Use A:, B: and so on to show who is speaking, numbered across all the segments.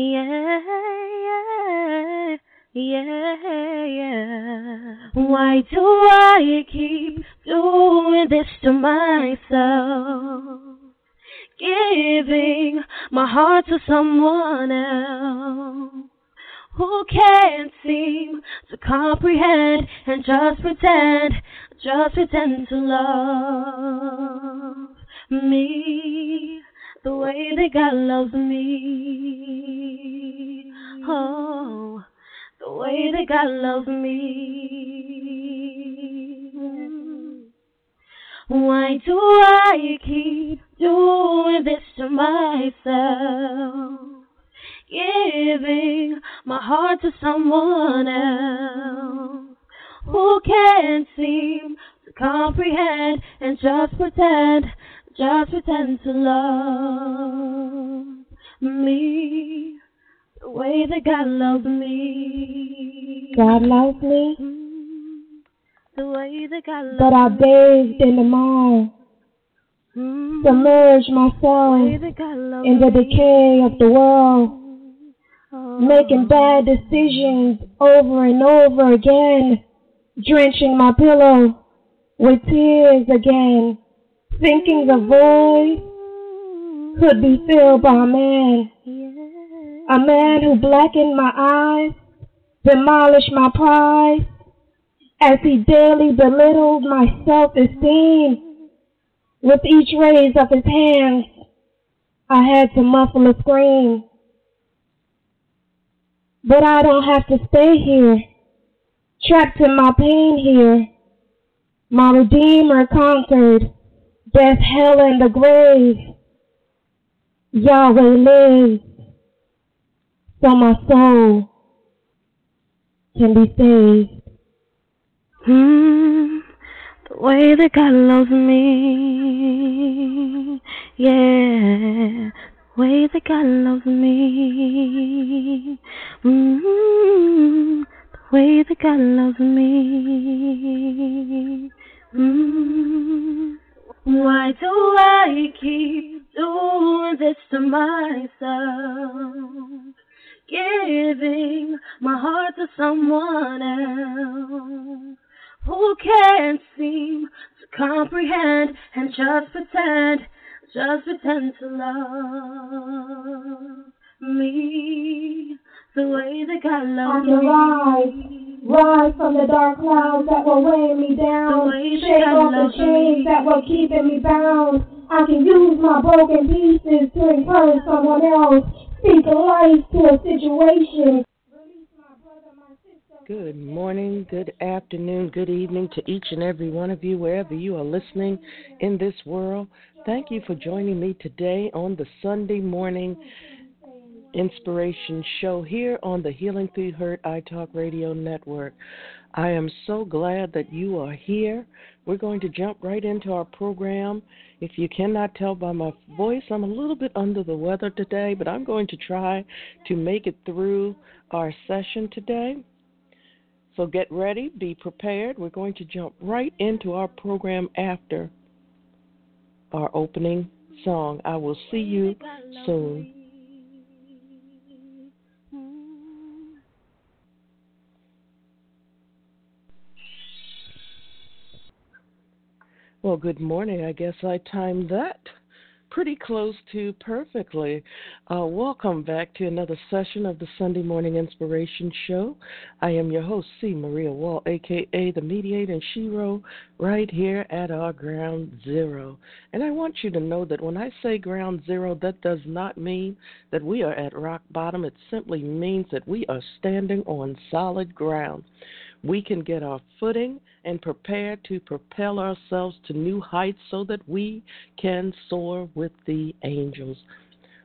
A: Yeah, yeah, yeah. Why do I keep doing this to myself? Giving my heart to someone else who can't seem to comprehend and just pretend, just pretend to love me the way that God loves me. Oh, the way that God loves me. Why do I keep doing this to myself? Giving my heart to someone else who can't seem to comprehend and just pretend just pretend to love me the way that God loves me.
B: God loves me.
A: Mm, the way that God loves
B: but I bathed in the mire,
A: me. Mm, submerged
B: myself in the decay of the world,
A: Oh.
B: making bad decisions over and over again, drenching my pillow with tears again, thinking the void could be filled by a man, a man who blackened my eyes, demolished my pride, as he daily belittled my self-esteem. With each raise of his hands, I had to muffle a scream. But I don't have to stay here, trapped in my pain here. My Redeemer conquered death, hell, and the grave. Yahweh lives, so my soul can be saved.
A: Mm, the way that God loves me, yeah, the way that God loves me, mm, the way that God loves me. Mm. Why do I keep doing this to myself? Giving my heart to someone else who can't seem to comprehend and just pretend, just pretend to love me the way that God
B: I can rise, rise from the dark clouds that were weighing me down,
A: The way
B: shake off the chains
A: me.
B: that were keeping me bound. I can use my broken pieces to encourage someone else, speak life to a situation.
C: Good morning, good afternoon, good evening to each and every one of you, wherever you are listening in this world. Thank you for joining me today on the Sunday morning inspiration show here on the Healing Through Hurt iTalk Radio Network. I am so glad that you are here. We're going to jump right into our program. If you cannot tell by my voice, I'm a little bit under the weather today, but I'm going to try to make it through our session today. So get ready, be prepared. We're going to jump right into our program after our opening song. I will see you soon. Well, good morning. I guess I timed that pretty close to perfectly. Uh, welcome back to another session of the Sunday Morning Inspiration Show. I am your host, C. Maria Wall, aka the Mediator and Shero, right here at our ground zero. And I want you to know that when I say ground zero, that does not mean that we are at rock bottom. It simply means that we are standing on solid ground we can get our footing and prepare to propel ourselves to new heights so that we can soar with the angels.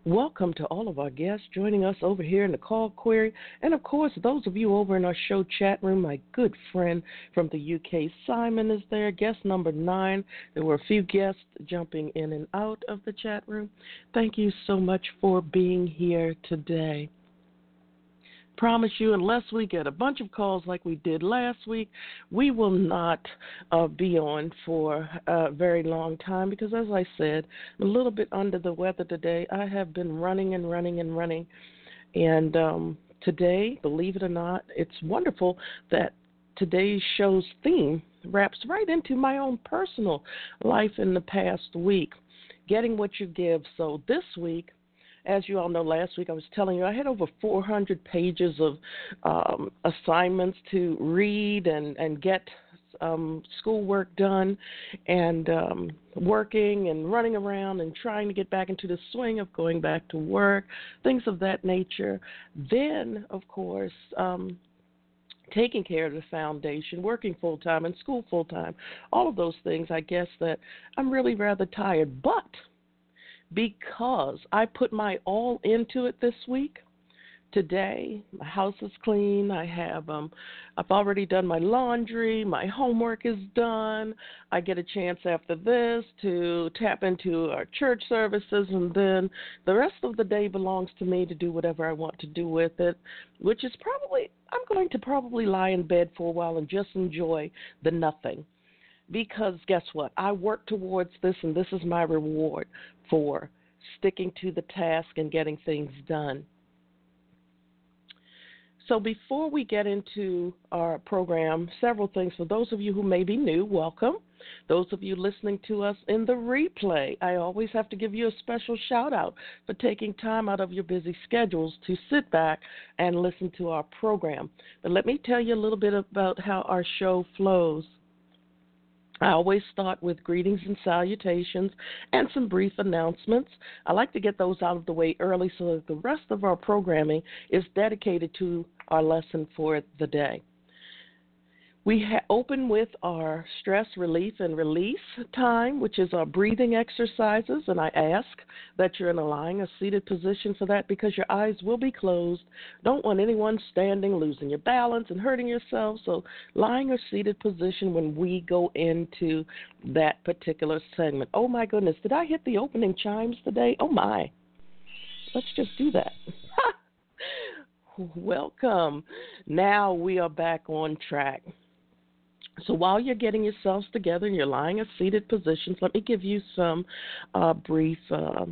C: Welcome to all of our guests joining us over here in the call query, and of course, those of you over in our show chat room. My good friend from the UK, Simon, is there. Guest number nine. There were a few guests jumping in and out of the chat room. Thank you so much for being here today promise you, unless we get a bunch of calls like we did last week, we will not uh, be on for a very long time because, as I said, I'm a little bit under the weather today. I have been running and running and running And um, today, believe it or not, it's wonderful that today's show's theme wraps right into my own personal life in the past week. Getting what you give. So this week, as you all know, last week I was telling you I had over 400 pages of um, assignments to read and, and get um, schoolwork done and um, working and running around and trying to get back into the swing of going back to work, things of that nature. Then, of course, um, taking care of the foundation, working full time, and school full time, all of those things, I guess that I'm really rather tired. But because I put my all into it this week, today. My house is clean. I have um I've already done my laundry, my homework is done. I get a chance after this to tap into our church services and then the rest of the day belongs to me to do whatever I want to do with it, which is probably I'm going to probably lie in bed for a while and just enjoy the nothing. Because guess what? I work towards this and this is my reward for sticking to the task and getting things done. So, before we get into our program, several things. For those of you who may be new, welcome. Those of you listening to us in the replay, I always have to give you a special shout out for taking time out of your busy schedules to sit back and listen to our program. But let me tell you a little bit about how our show flows. I always start with greetings and salutations and some brief announcements. I like to get those out of the way early so that the rest of our programming is dedicated to our lesson for the day. We ha- open with our stress relief and release time, which is our breathing exercises, and I ask that you're in a lying or seated position for that because your eyes will be closed. Don't want anyone standing, losing your balance, and hurting yourself. So, lying or seated position when we go into that particular segment. Oh my goodness, did I hit the opening chimes today? Oh my. Let's just do that. Welcome. Now we are back on track. So while you're getting yourselves together and you're lying in seated positions, let me give you some uh, brief uh,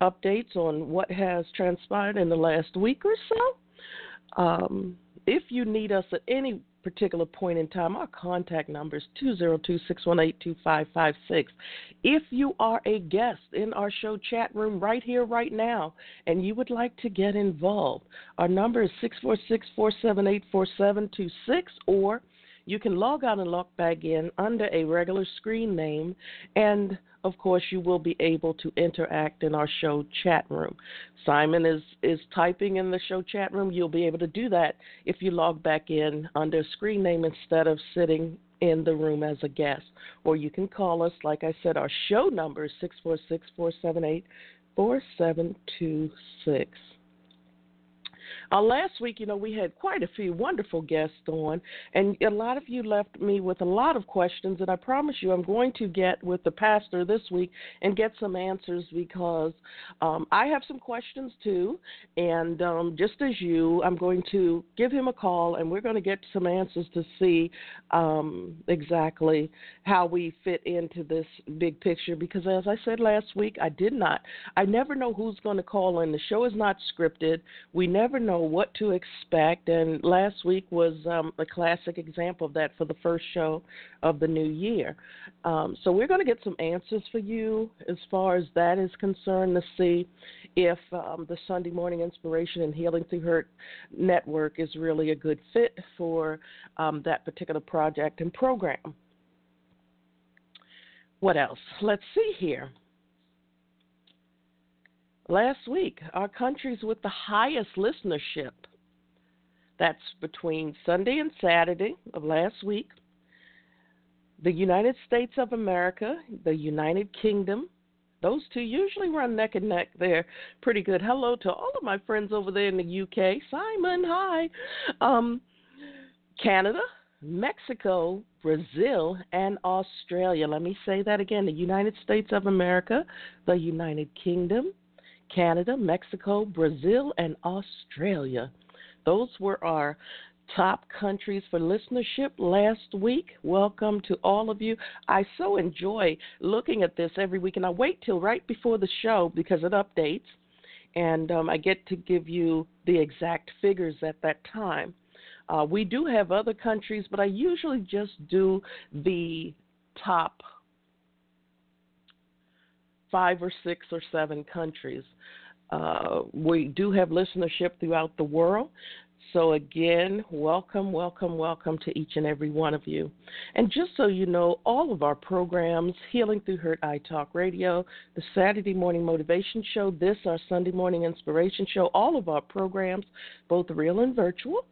C: updates on what has transpired in the last week or so. Um, if you need us at any particular point in time, our contact number is 202 618 2556. If you are a guest in our show chat room right here, right now, and you would like to get involved, our number is 646 478 4726 or you can log out and log back in under a regular screen name, and of course, you will be able to interact in our show chat room. Simon is, is typing in the show chat room. You'll be able to do that if you log back in under a screen name instead of sitting in the room as a guest. Or you can call us. Like I said, our show number is 646 478 4726. Uh, last week, you know, we had quite a few wonderful guests on, and a lot of you left me with a lot of questions, and I promise you I'm going to get with the pastor this week and get some answers because um, I have some questions too, and um, just as you, I'm going to give him a call, and we're going to get some answers to see um, exactly how we fit into this big picture because, as I said last week, I did not, I never know who's going to call in. The show is not scripted. We never know what to expect. And last week was um, a classic example of that for the first show of the new year. Um, so we're going to get some answers for you as far as that is concerned to see if um, the Sunday Morning Inspiration and Healing Through Hurt network is really a good fit for um, that particular project and program. What else? Let's see here. Last week, our countries with the highest listenership, that's between Sunday and Saturday of last week, the United States of America, the United Kingdom, those two usually run neck and neck. They're pretty good. Hello to all of my friends over there in the UK. Simon, hi. Um, Canada, Mexico, Brazil, and Australia. Let me say that again the United States of America, the United Kingdom, Canada, Mexico, Brazil, and Australia. Those were our top countries for listenership last week. Welcome to all of you. I so enjoy looking at this every week, and I wait till right before the show because it updates. and um, I get to give you the exact figures at that time. Uh, we do have other countries, but I usually just do the top five or six or seven countries. Uh, we do have listenership throughout the world. So, again, welcome, welcome, welcome to each and every one of you. And just so you know, all of our programs Healing Through Hurt I Talk Radio, the Saturday Morning Motivation Show, this, our Sunday Morning Inspiration Show, all of our programs, both real and virtual,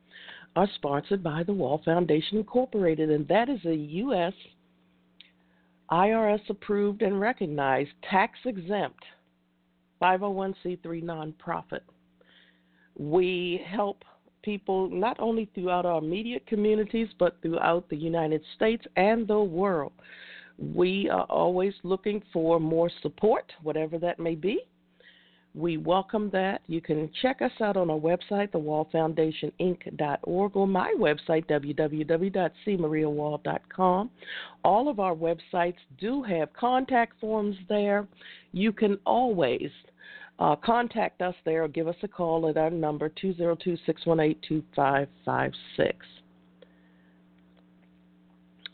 C: are sponsored by the Wall Foundation Incorporated, and that is a U.S. IRS approved and recognized tax exempt 501c3 nonprofit. We help people not only throughout our immediate communities, but throughout the United States and the world. We are always looking for more support, whatever that may be. We welcome that. You can check us out on our website, thewallfoundationinc.org, or my website, www.cmariawall.com. All of our websites do have contact forms there. You can always uh, contact us there or give us a call at our number 202 618 2556.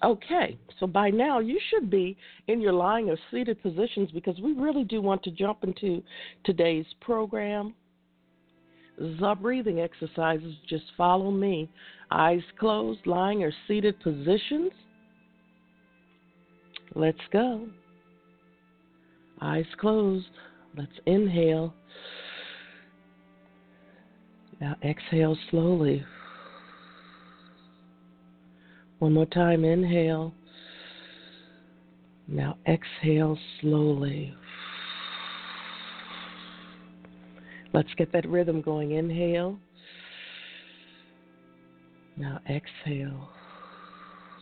C: Okay, so by now you should be in your lying or seated positions because we really do want to jump into today's program. The breathing exercises. Just follow me. Eyes closed, lying or seated positions. Let's go. Eyes closed. Let's inhale. Now exhale slowly. One more time, inhale. Now exhale slowly. Let's get that rhythm going. Inhale. Now exhale.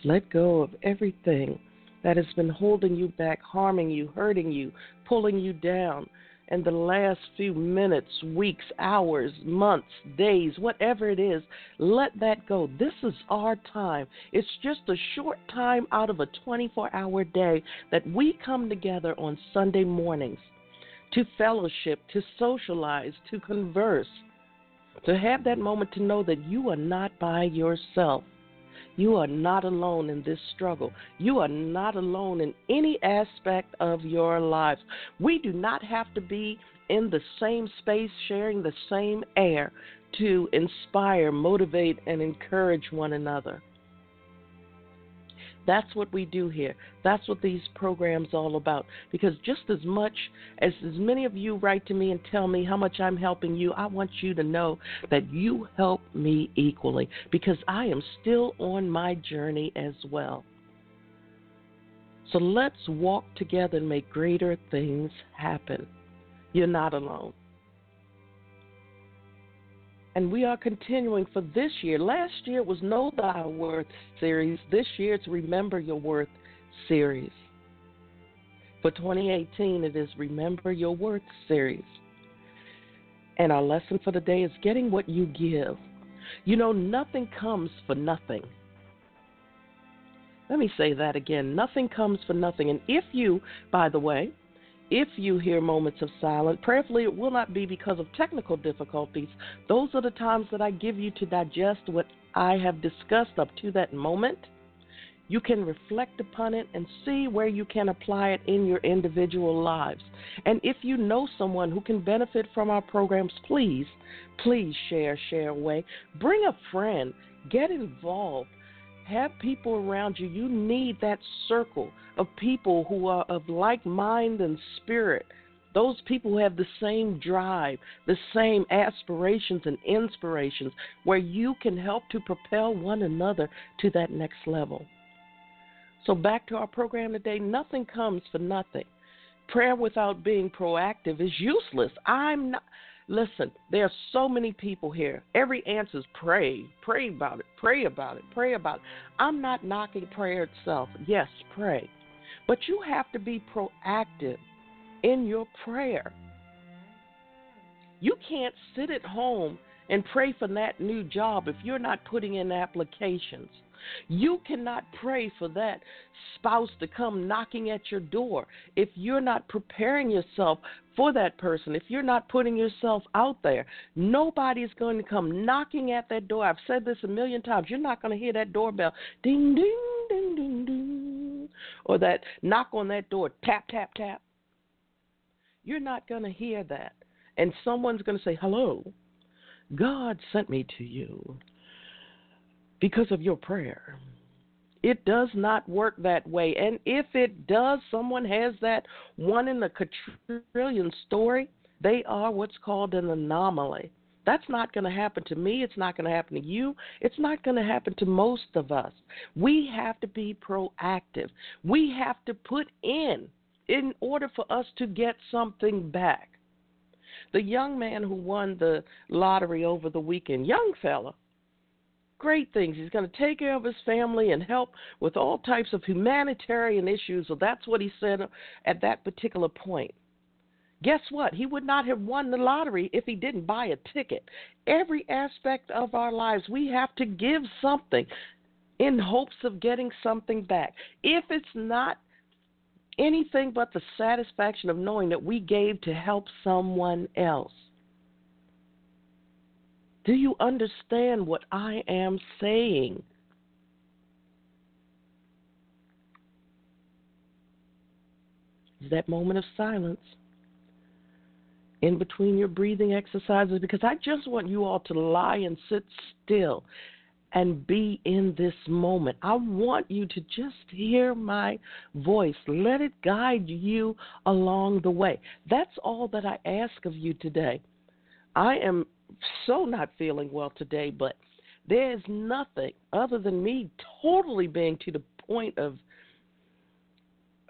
C: Let go of everything that has been holding you back, harming you, hurting you, pulling you down. And the last few minutes, weeks, hours, months, days, whatever it is, let that go. This is our time. It's just a short time out of a 24 hour day that we come together on Sunday mornings to fellowship, to socialize, to converse, to have that moment to know that you are not by yourself. You are not alone in this struggle. You are not alone in any aspect of your life. We do not have to be in the same space, sharing the same air to inspire, motivate, and encourage one another. That's what we do here. That's what these programs all about. Because just as much as as many of you write to me and tell me how much I'm helping you, I want you to know that you help me equally because I am still on my journey as well. So let's walk together and make greater things happen. You're not alone and we are continuing for this year. Last year was Know Thy Worth series. This year it's Remember Your Worth series. For 2018, it is Remember Your Worth series. And our lesson for the day is getting what you give. You know, nothing comes for nothing. Let me say that again. Nothing comes for nothing. And if you, by the way, if you hear moments of silence, prayerfully it will not be because of technical difficulties. Those are the times that I give you to digest what I have discussed up to that moment. You can reflect upon it and see where you can apply it in your individual lives. And if you know someone who can benefit from our programs, please, please share, share away. Bring a friend, get involved have people around you. You need that circle of people who are of like mind and spirit. Those people who have the same drive, the same aspirations and inspirations, where you can help to propel one another to that next level. So, back to our program today nothing comes for nothing. Prayer without being proactive is useless. I'm not. Listen, there are so many people here. Every answer is pray, pray about it, pray about it, pray about it. I'm not knocking prayer itself. Yes, pray. But you have to be proactive in your prayer. You can't sit at home and pray for that new job if you're not putting in applications. You cannot pray for that spouse to come knocking at your door if you're not preparing yourself for that person, if you're not putting yourself out there. Nobody's going to come knocking at that door. I've said this a million times. You're not going to hear that doorbell ding, ding, ding, ding, ding, or that knock on that door tap, tap, tap. You're not going to hear that. And someone's going to say, hello. God sent me to you because of your prayer. It does not work that way. And if it does, someone has that one in the quadrillion story, they are what's called an anomaly. That's not going to happen to me. It's not going to happen to you. It's not going to happen to most of us. We have to be proactive. We have to put in in order for us to get something back. The young man who won the lottery over the weekend, young fella, great things. He's going to take care of his family and help with all types of humanitarian issues. So that's what he said at that particular point. Guess what? He would not have won the lottery if he didn't buy a ticket. Every aspect of our lives, we have to give something in hopes of getting something back. If it's not anything but the satisfaction of knowing that we gave to help someone else, do you understand what I am saying? Is that moment of silence in between your breathing exercises because I just want you all to lie and sit still and be in this moment. I want you to just hear my voice. Let it guide you along the way. That's all that I ask of you today. I am so not feeling well today, but there is nothing other than me totally being to the point of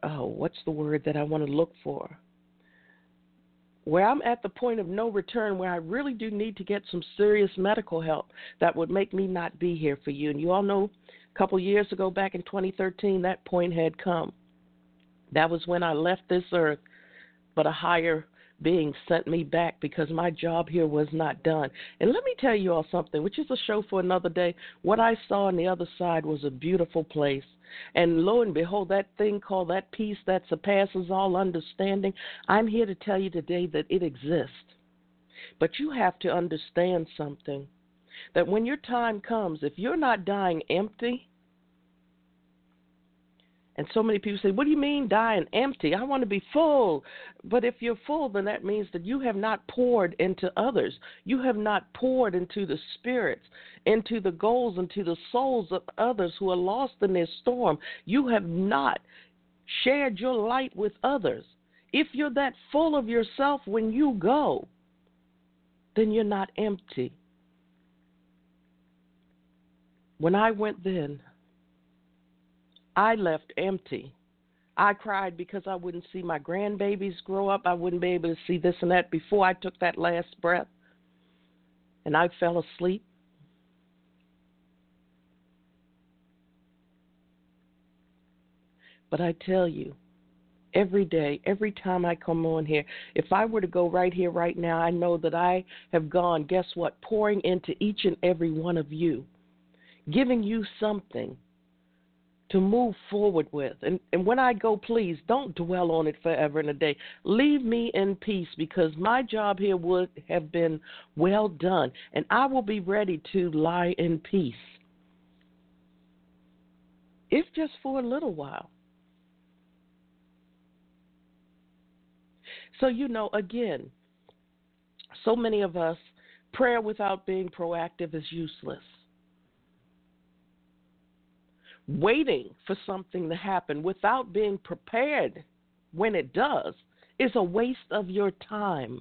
C: oh, what's the word that I want to look for? Where I'm at the point of no return, where I really do need to get some serious medical help that would make me not be here for you. And you all know a couple years ago, back in 2013, that point had come. That was when I left this earth, but a higher being sent me back because my job here was not done. And let me tell you all something, which is a show for another day. What I saw on the other side was a beautiful place. And lo and behold, that thing called that peace that surpasses all understanding, I'm here to tell you today that it exists. But you have to understand something that when your time comes, if you're not dying empty, and so many people say, What do you mean dying empty? I want to be full. But if you're full, then that means that you have not poured into others. You have not poured into the spirits, into the goals, into the souls of others who are lost in this storm. You have not shared your light with others. If you're that full of yourself when you go, then you're not empty. When I went then, I left empty. I cried because I wouldn't see my grandbabies grow up. I wouldn't be able to see this and that before I took that last breath. And I fell asleep. But I tell you, every day, every time I come on here, if I were to go right here, right now, I know that I have gone, guess what, pouring into each and every one of you, giving you something to move forward with. And, and when I go, please don't dwell on it forever and a day. Leave me in peace because my job here would have been well done, and I will be ready to lie in peace. If just for a little while. So, you know, again, so many of us, prayer without being proactive is useless waiting for something to happen without being prepared when it does is a waste of your time.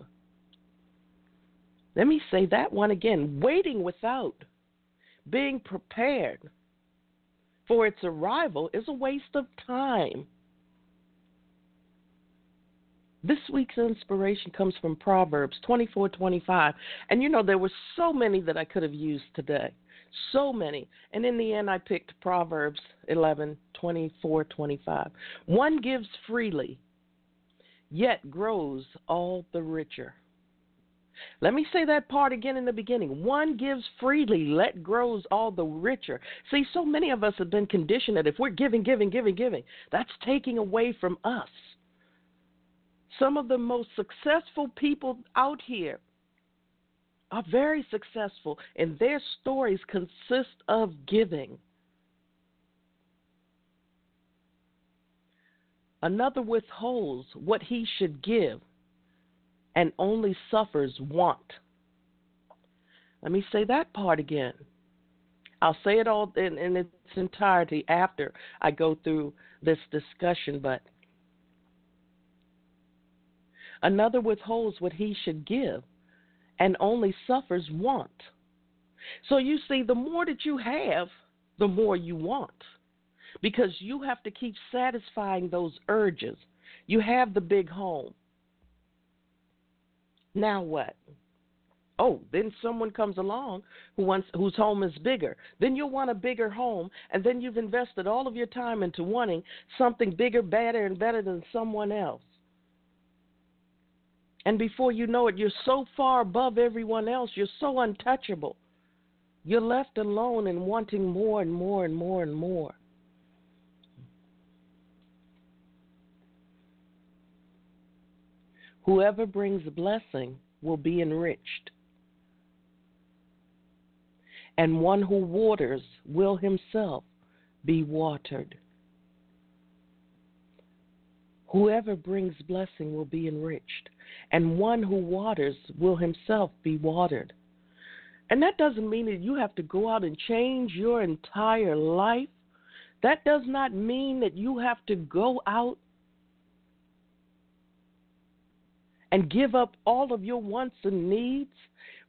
C: Let me say that one again. Waiting without being prepared for its arrival is a waste of time. This week's inspiration comes from Proverbs 24:25, and you know there were so many that I could have used today. So many. And in the end, I picked Proverbs 11, 24, 25. One gives freely, yet grows all the richer. Let me say that part again in the beginning. One gives freely, let grows all the richer. See, so many of us have been conditioned that if we're giving, giving, giving, giving, that's taking away from us. Some of the most successful people out here are very successful, and their stories consist of giving. Another withholds what he should give and only suffers want. Let me say that part again. I'll say it all in, in its entirety after I go through this discussion, but another withholds what he should give and only suffers want. So you see, the more that you have, the more you want because you have to keep satisfying those urges. You have the big home. Now what? Oh, then someone comes along who wants whose home is bigger. Then you'll want a bigger home, and then you've invested all of your time into wanting something bigger, better, and better than someone else. And before you know it, you're so far above everyone else, you're so untouchable. You're left alone and wanting more and more and more and more. Whoever brings blessing will be enriched, and one who waters will himself be watered. Whoever brings blessing will be enriched, and one who waters will himself be watered. And that doesn't mean that you have to go out and change your entire life. That does not mean that you have to go out and give up all of your wants and needs.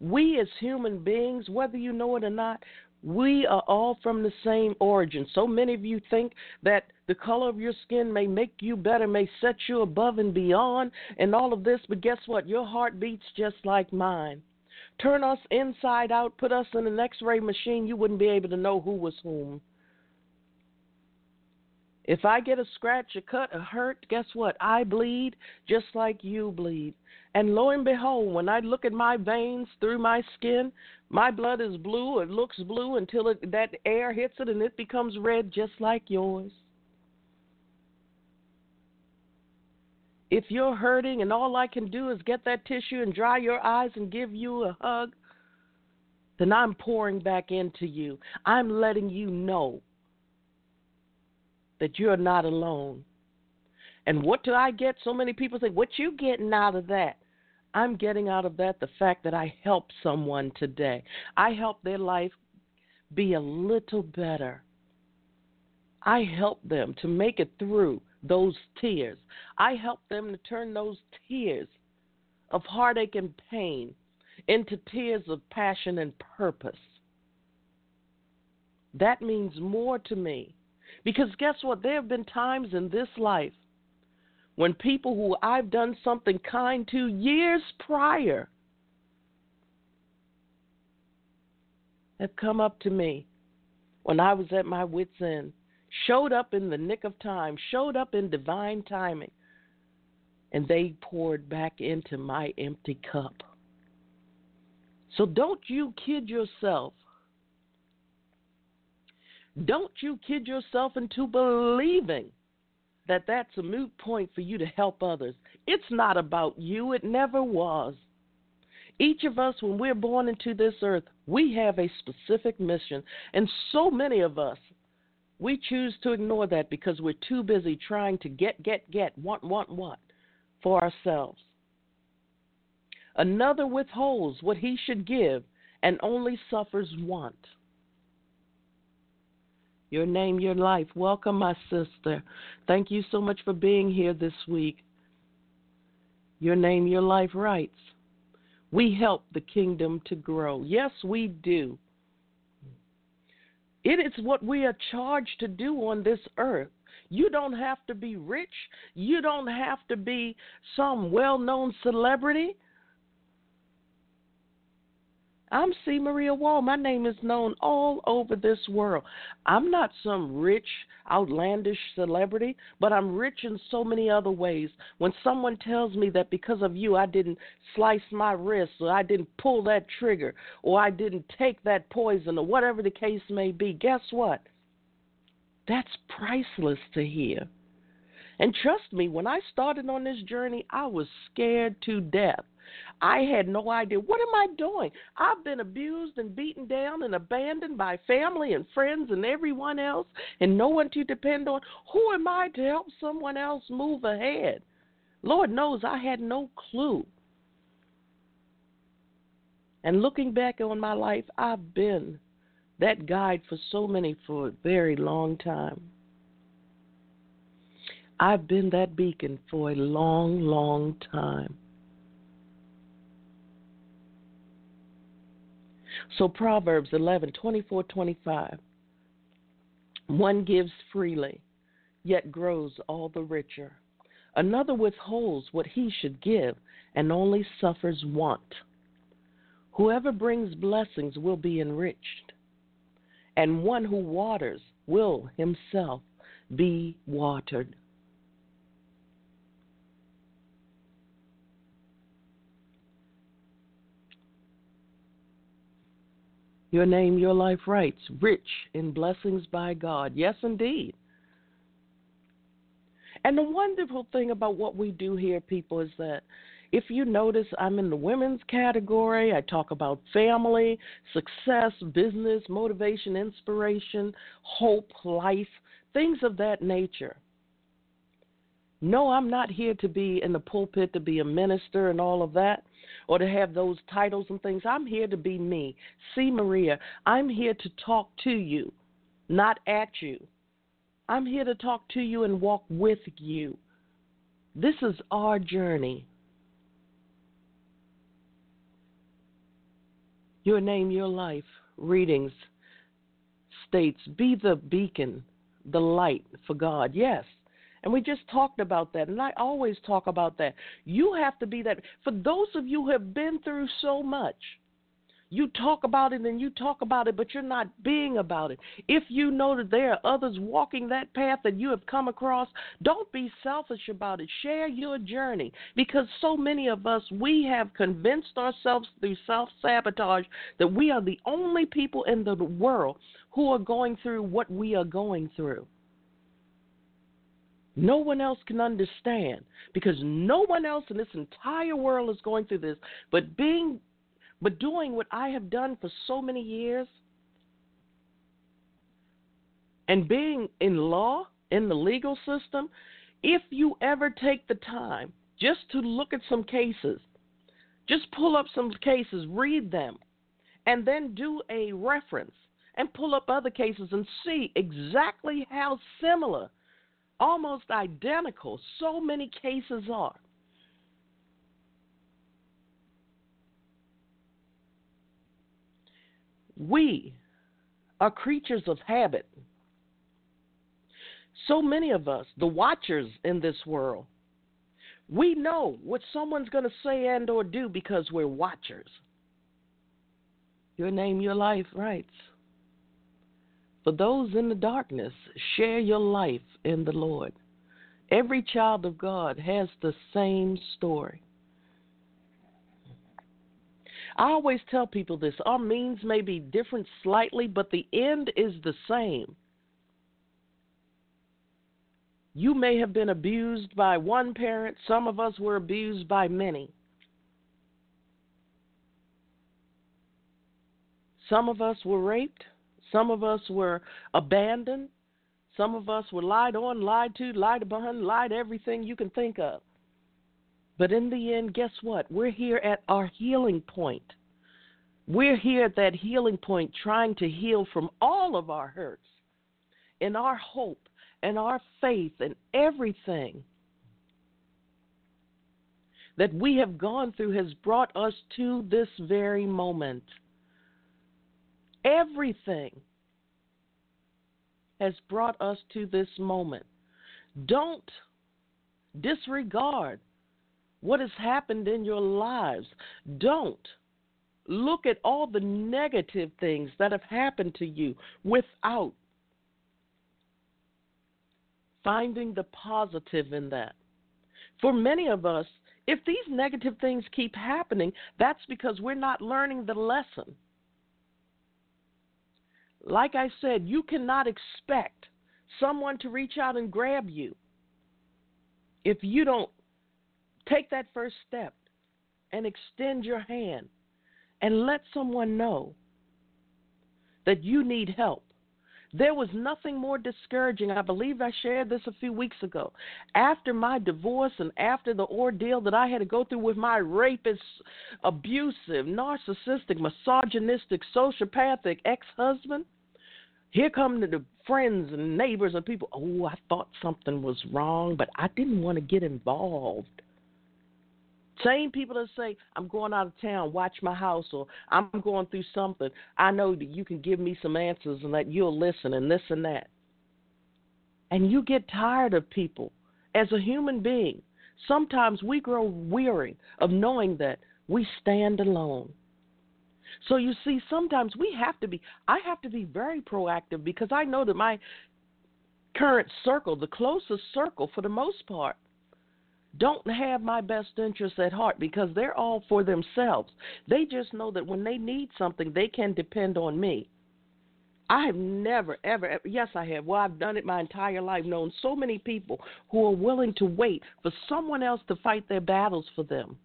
C: We, as human beings, whether you know it or not, we are all from the same origin. So many of you think that the color of your skin may make you better, may set you above and beyond, and all of this, but guess what? Your heart beats just like mine. Turn us inside out, put us in an x ray machine, you wouldn't be able to know who was whom. If I get a scratch, a cut, a hurt, guess what? I bleed just like you bleed. And lo and behold, when I look at my veins through my skin, my blood is blue. It looks blue until it, that air hits it and it becomes red just like yours. If you're hurting and all I can do is get that tissue and dry your eyes and give you a hug, then I'm pouring back into you. I'm letting you know that you're not alone. And what do I get? So many people say, What you getting out of that? I'm getting out of that the fact that I helped someone today. I helped their life be a little better. I helped them to make it through those tears. I helped them to turn those tears of heartache and pain into tears of passion and purpose. That means more to me because guess what? There have been times in this life when people who I've done something kind to years prior have come up to me when I was at my wits' end, showed up in the nick of time, showed up in divine timing, and they poured back into my empty cup. So don't you kid yourself don't you kid yourself into believing that that's a moot point for you to help others. It's not about you, it never was. Each of us, when we're born into this earth, we have a specific mission. And so many of us, we choose to ignore that because we're too busy trying to get, get, get, want, want, want for ourselves. Another withholds what he should give and only suffers want. Your name, your life. Welcome, my sister. Thank you so much for being here this week. Your name, your life writes. We help the kingdom to grow. Yes, we do. It is what we are charged to do on this earth. You don't have to be rich. You don't have to be some well known celebrity. I'm C. Maria Wall. My name is known all over this world. I'm not some rich, outlandish celebrity, but I'm rich in so many other ways. When someone tells me that because of you I didn't slice my wrist, or I didn't pull that trigger, or I didn't take that poison, or whatever the case may be, guess what? That's priceless to hear. And trust me, when I started on this journey, I was scared to death. I had no idea. What am I doing? I've been abused and beaten down and abandoned by family and friends and everyone else, and no one to depend on. Who am I to help someone else move ahead? Lord knows I had no clue. And looking back on my life, I've been that guide for so many for a very long time. I've been that beacon for a long, long time. So Proverbs 11, 24, 25. One gives freely, yet grows all the richer. Another withholds what he should give and only suffers want. Whoever brings blessings will be enriched, and one who waters will himself be watered. Your name, your life writes, rich in blessings by God. Yes, indeed. And the wonderful thing about what we do here, people, is that if you notice, I'm in the women's category. I talk about family, success, business, motivation, inspiration, hope, life, things of that nature. No, I'm not here to be in the pulpit to be a minister and all of that or to have those titles and things. I'm here to be me. C. Maria, I'm here to talk to you, not at you. I'm here to talk to you and walk with you. This is our journey. Your name, your life. Readings states, Be the beacon, the light for God. Yes, and we just talked about that. And I always talk about that. You have to be that. For those of you who have been through so much, you talk about it and you talk about it, but you're not being about it. If you know that there are others walking that path that you have come across, don't be selfish about it. Share your journey because so many of us, we have convinced ourselves through self sabotage that we are the only people in the world who are going through what we are going through. No one else can understand because no one else in this entire world is going through this. But being, but doing what I have done for so many years, and being in law in the legal system, if you ever take the time just to look at some cases, just pull up some cases, read them, and then do a reference and pull up other cases and see exactly how similar almost identical. So many cases are. We are creatures of habit. So many of us, the watchers in this world, we know what someone's going to say and or do because we're watchers. Your name, your life, writes. For those in the darkness, share your life in the Lord. Every child of God has the same story. I always tell people this our means may be different slightly, but the end is the same. You may have been abused by one parent, some of us were abused by many. Some of us were raped, some of us were abandoned. Some of us were lied on, lied to, lied upon, lied everything you can think of. But in the end, guess what? We're here at our healing point. We're here at that healing point trying to heal from all of our hurts and our hope and our faith and everything that we have gone through has brought us to this very moment. Everything has brought us to this moment. Don't disregard what has happened in your lives. Don't look at all the negative things that have happened to you without finding the positive in that. For many of us, if these negative things keep happening, that's because we're not learning the lesson. Like I said, you cannot expect someone to reach out and grab you if you don't take that first step and extend your hand and let someone know that you need help. There was nothing more discouraging. I believe I shared this a few weeks ago. After my divorce and after the ordeal that I had to go through with my rapist, abusive, narcissistic, misogynistic, sociopathic ex husband, here come the friends and neighbors and people. Oh, I thought something was wrong, but I didn't want to get involved. Same people that say, I'm going out of town, watch my house, or I'm going through something. I know that you can give me some answers and that you'll listen and this and that. And you get tired of people. As a human being, sometimes we grow weary of knowing that we stand alone. So you see, sometimes we have to be, I have to be very proactive because I know that my current circle, the closest circle for the most part, don't have my best interests at heart because they're all for themselves. They just know that when they need something, they can depend on me. I have never, ever, ever, yes, I have. Well, I've done it my entire life, known so many people who are willing to wait for someone else to fight their battles for them,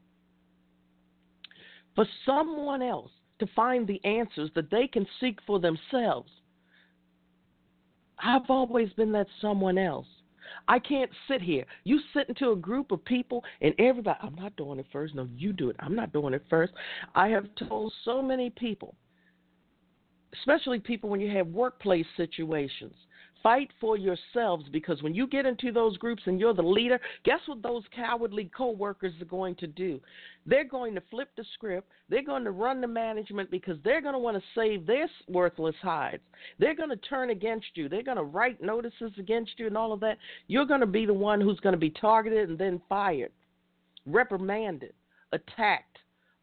C: for someone else to find the answers that they can seek for themselves. I've always been that someone else. I can't sit here. You sit into a group of people and everybody, I'm not doing it first. No, you do it. I'm not doing it first. I have told so many people, especially people when you have workplace situations, Fight for yourselves because when you get into those groups and you're the leader, guess what those cowardly coworkers are going to do? They're going to flip the script. They're going to run the management because they're going to want to save their worthless hides. They're going to turn against you. They're going to write notices against you and all of that. You're going to be the one who's going to be targeted and then fired, reprimanded, attacked,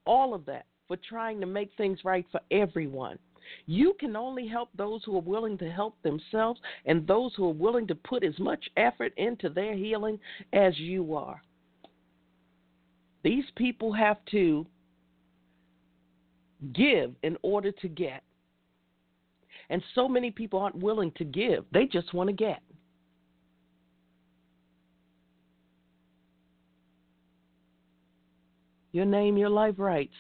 C: all of that for trying to make things right for everyone. You can only help those who are willing to help themselves and those who are willing to put as much effort into their healing as you are. These people have to give in order to get. And so many people aren't willing to give, they just want to get. Your name, your life writes.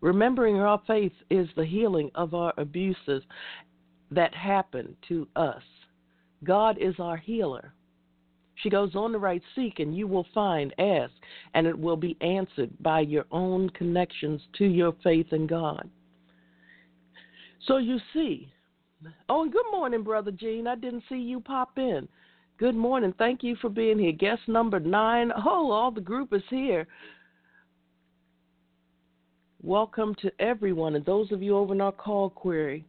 C: Remembering our faith is the healing of our abuses that happened to us. God is our healer. She goes on to write, Seek and you will find, ask, and it will be answered by your own connections to your faith in God. So you see, oh, and good morning, Brother Gene. I didn't see you pop in. Good morning. Thank you for being here. Guest number nine. Oh, all the group is here. Welcome to everyone and those of you over in our call query.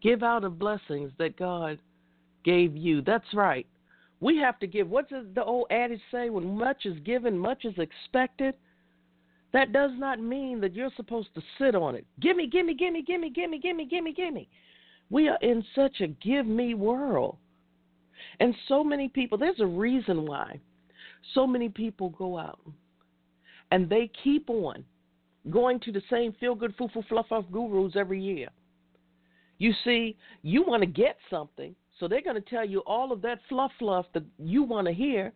C: Give out of blessings that God gave you. That's right. We have to give. What does the old adage say? When much is given, much is expected. That does not mean that you're supposed to sit on it. Gimme, gimme, gimme, gimme, gimme, gimme, gimme, gimme. We are in such a give me world. And so many people, there's a reason why so many people go out and they keep on going to the same feel good, foo foo, fluff off gurus every year. You see, you want to get something, so they're going to tell you all of that fluff fluff that you want to hear,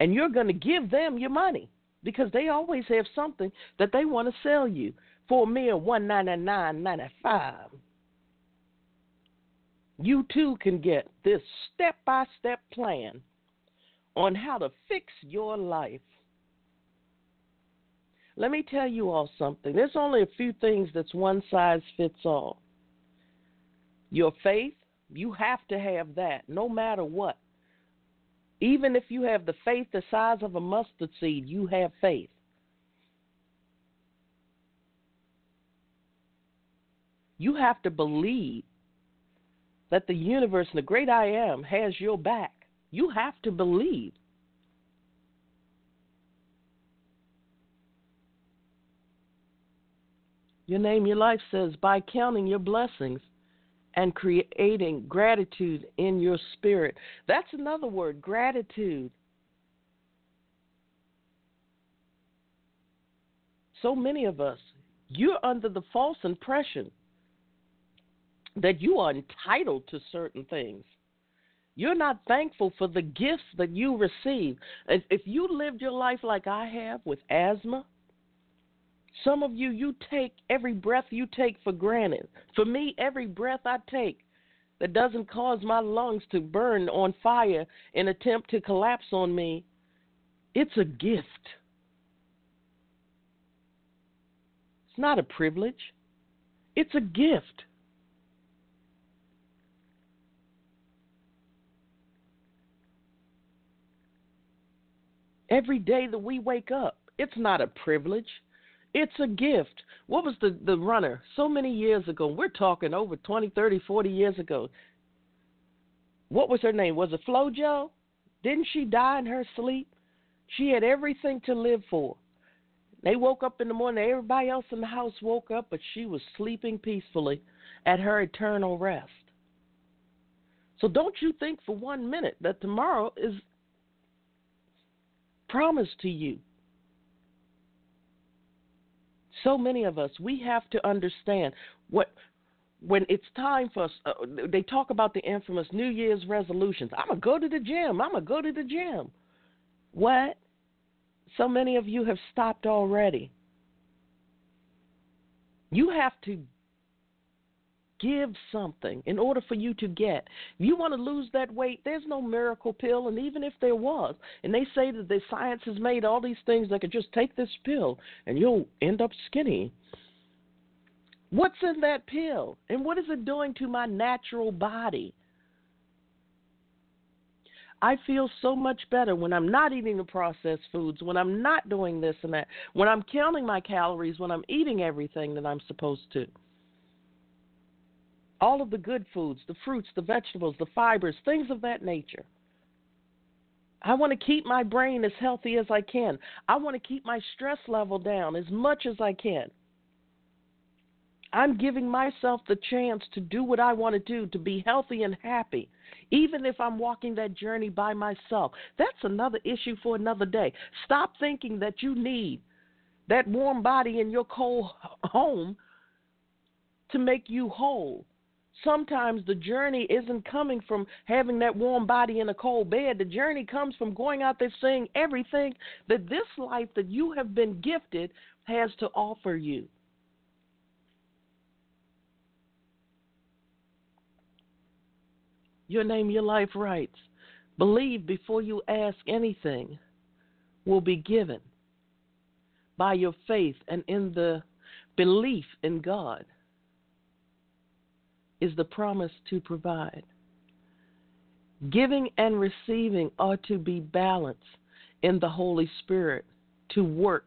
C: and you're going to give them your money because they always have something that they want to sell you for a mere one ninety nine ninety five. You too can get this step by step plan on how to fix your life let me tell you all something. There's only a few things that's one size fits all. Your faith, you have to have that no matter what. Even if you have the faith the size of a mustard seed, you have faith. You have to believe that the universe and the great I am has your back. You have to believe. Your name, your life says, by counting your blessings and creating gratitude in your spirit. That's another word, gratitude. So many of us, you're under the false impression that you are entitled to certain things. You're not thankful for the gifts that you receive. If you lived your life like I have with asthma, some of you, you take every breath you take for granted. For me, every breath I take that doesn't cause my lungs to burn on fire and attempt to collapse on me, it's a gift. It's not a privilege, it's a gift. Every day that we wake up, it's not a privilege. It's a gift. What was the, the runner so many years ago? We're talking over 20, 30, 40 years ago. What was her name? Was it Flojo? Didn't she die in her sleep? She had everything to live for. They woke up in the morning, everybody else in the house woke up, but she was sleeping peacefully at her eternal rest. So don't you think for one minute that tomorrow is promised to you. So many of us, we have to understand what when it's time for us. Uh, they talk about the infamous New Year's resolutions. I'm gonna go to the gym. I'm gonna go to the gym. What? So many of you have stopped already. You have to give something in order for you to get. If you want to lose that weight, there's no miracle pill, and even if there was, and they say that the science has made all these things that could just take this pill and you'll end up skinny. What's in that pill? And what is it doing to my natural body? I feel so much better when I'm not eating the processed foods, when I'm not doing this and that, when I'm counting my calories, when I'm eating everything that I'm supposed to all of the good foods, the fruits, the vegetables, the fibers, things of that nature. I want to keep my brain as healthy as I can. I want to keep my stress level down as much as I can. I'm giving myself the chance to do what I want to do, to be healthy and happy, even if I'm walking that journey by myself. That's another issue for another day. Stop thinking that you need that warm body in your cold home to make you whole sometimes the journey isn't coming from having that warm body in a cold bed. The journey comes from going out there saying everything that this life that you have been gifted has to offer you. Your name, your life writes. Believe before you ask anything will be given by your faith and in the belief in God is the promise to provide. Giving and receiving are to be balanced in the Holy Spirit to work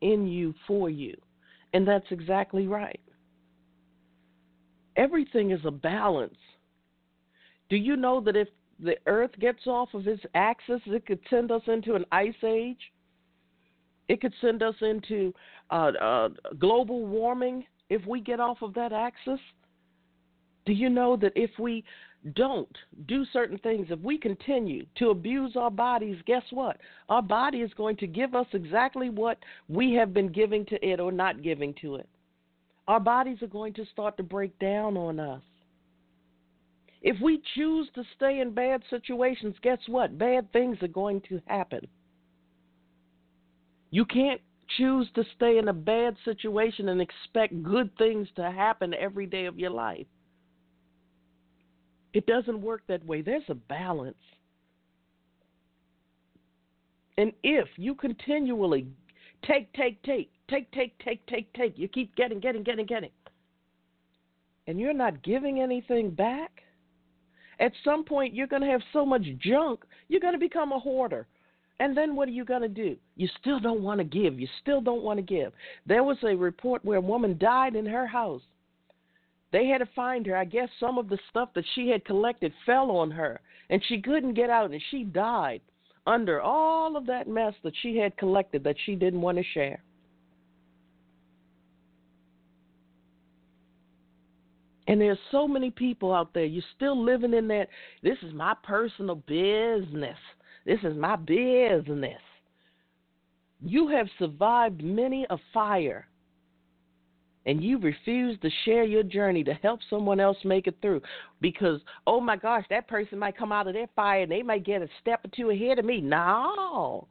C: in you for you. And that's exactly right. Everything is a balance. Do you know that if the earth gets off of its axis, it could send us into an ice age? It could send us into uh, uh, global warming if we get off of that axis? Do you know that if we don't do certain things, if we continue to abuse our bodies, guess what? Our body is going to give us exactly what we have been giving to it or not giving to it. Our bodies are going to start to break down on us. If we choose to stay in bad situations, guess what? Bad things are going to happen. You can't choose to stay in a bad situation and expect good things to happen every day of your life. It doesn't work that way. There's a balance. And if you continually take, take, take, take, take, take, take, take, you keep getting, getting, getting, getting, and you're not giving anything back, at some point you're going to have so much junk, you're going to become a hoarder. And then what are you going to do? You still don't want to give. You still don't want to give. There was a report where a woman died in her house they had to find her. I guess some of the stuff that she had collected fell on her, and she couldn't get out, and she died under all of that mess that she had collected that she didn't want to share. And there's so many people out there. You're still living in that. This is my personal business. This is my business. You have survived many a fire and you refuse to share your journey to help someone else make it through because, oh my gosh, that person might come out of their fire and they might get a step or two ahead of me. No.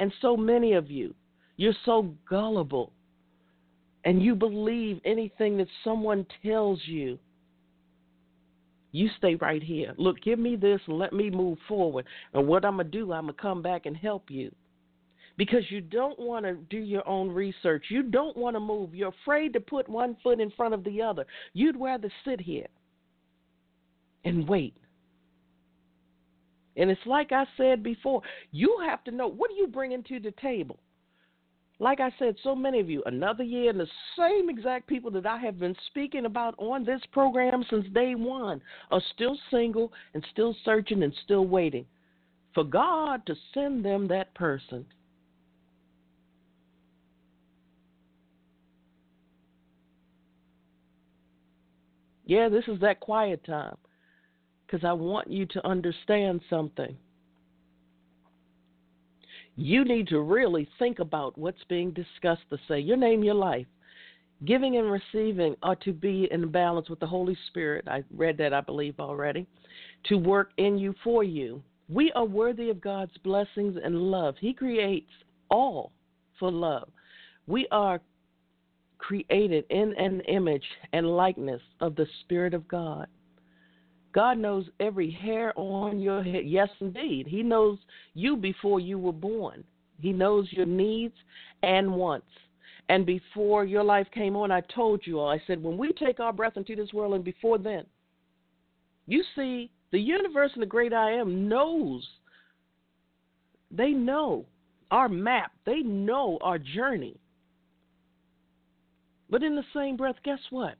C: And so many of you, you're so gullible and you believe anything that someone tells you. You stay right here. Look, give me this and let me move forward. And what I'm going to do, I'm going to come back and help you. Because you don't want to do your own research. You don't want to move. You're afraid to put one foot in front of the other. You'd rather sit here and wait. And it's like I said before, you have to know what are you bringing to the table? like I said, so many of you, another year, and the same exact people that I have been speaking about on this program since day one are still single and still searching and still waiting for God to send them that person. Yeah, this is that quiet time because I want you to understand something you need to really think about what's being discussed to say. Your name, your life. Giving and receiving are to be in balance with the Holy Spirit. I read that, I believe, already. To work in you for you. We are worthy of God's blessings and love. He creates all for love. We are created in an image and likeness of the Spirit of God. God knows every hair on your head. Yes, indeed. He knows you before you were born. He knows your needs and wants. And before your life came on, I told you all, I said, when we take our breath into this world and before then, you see, the universe and the great I am knows. They know our map, they know our journey. But in the same breath, guess what?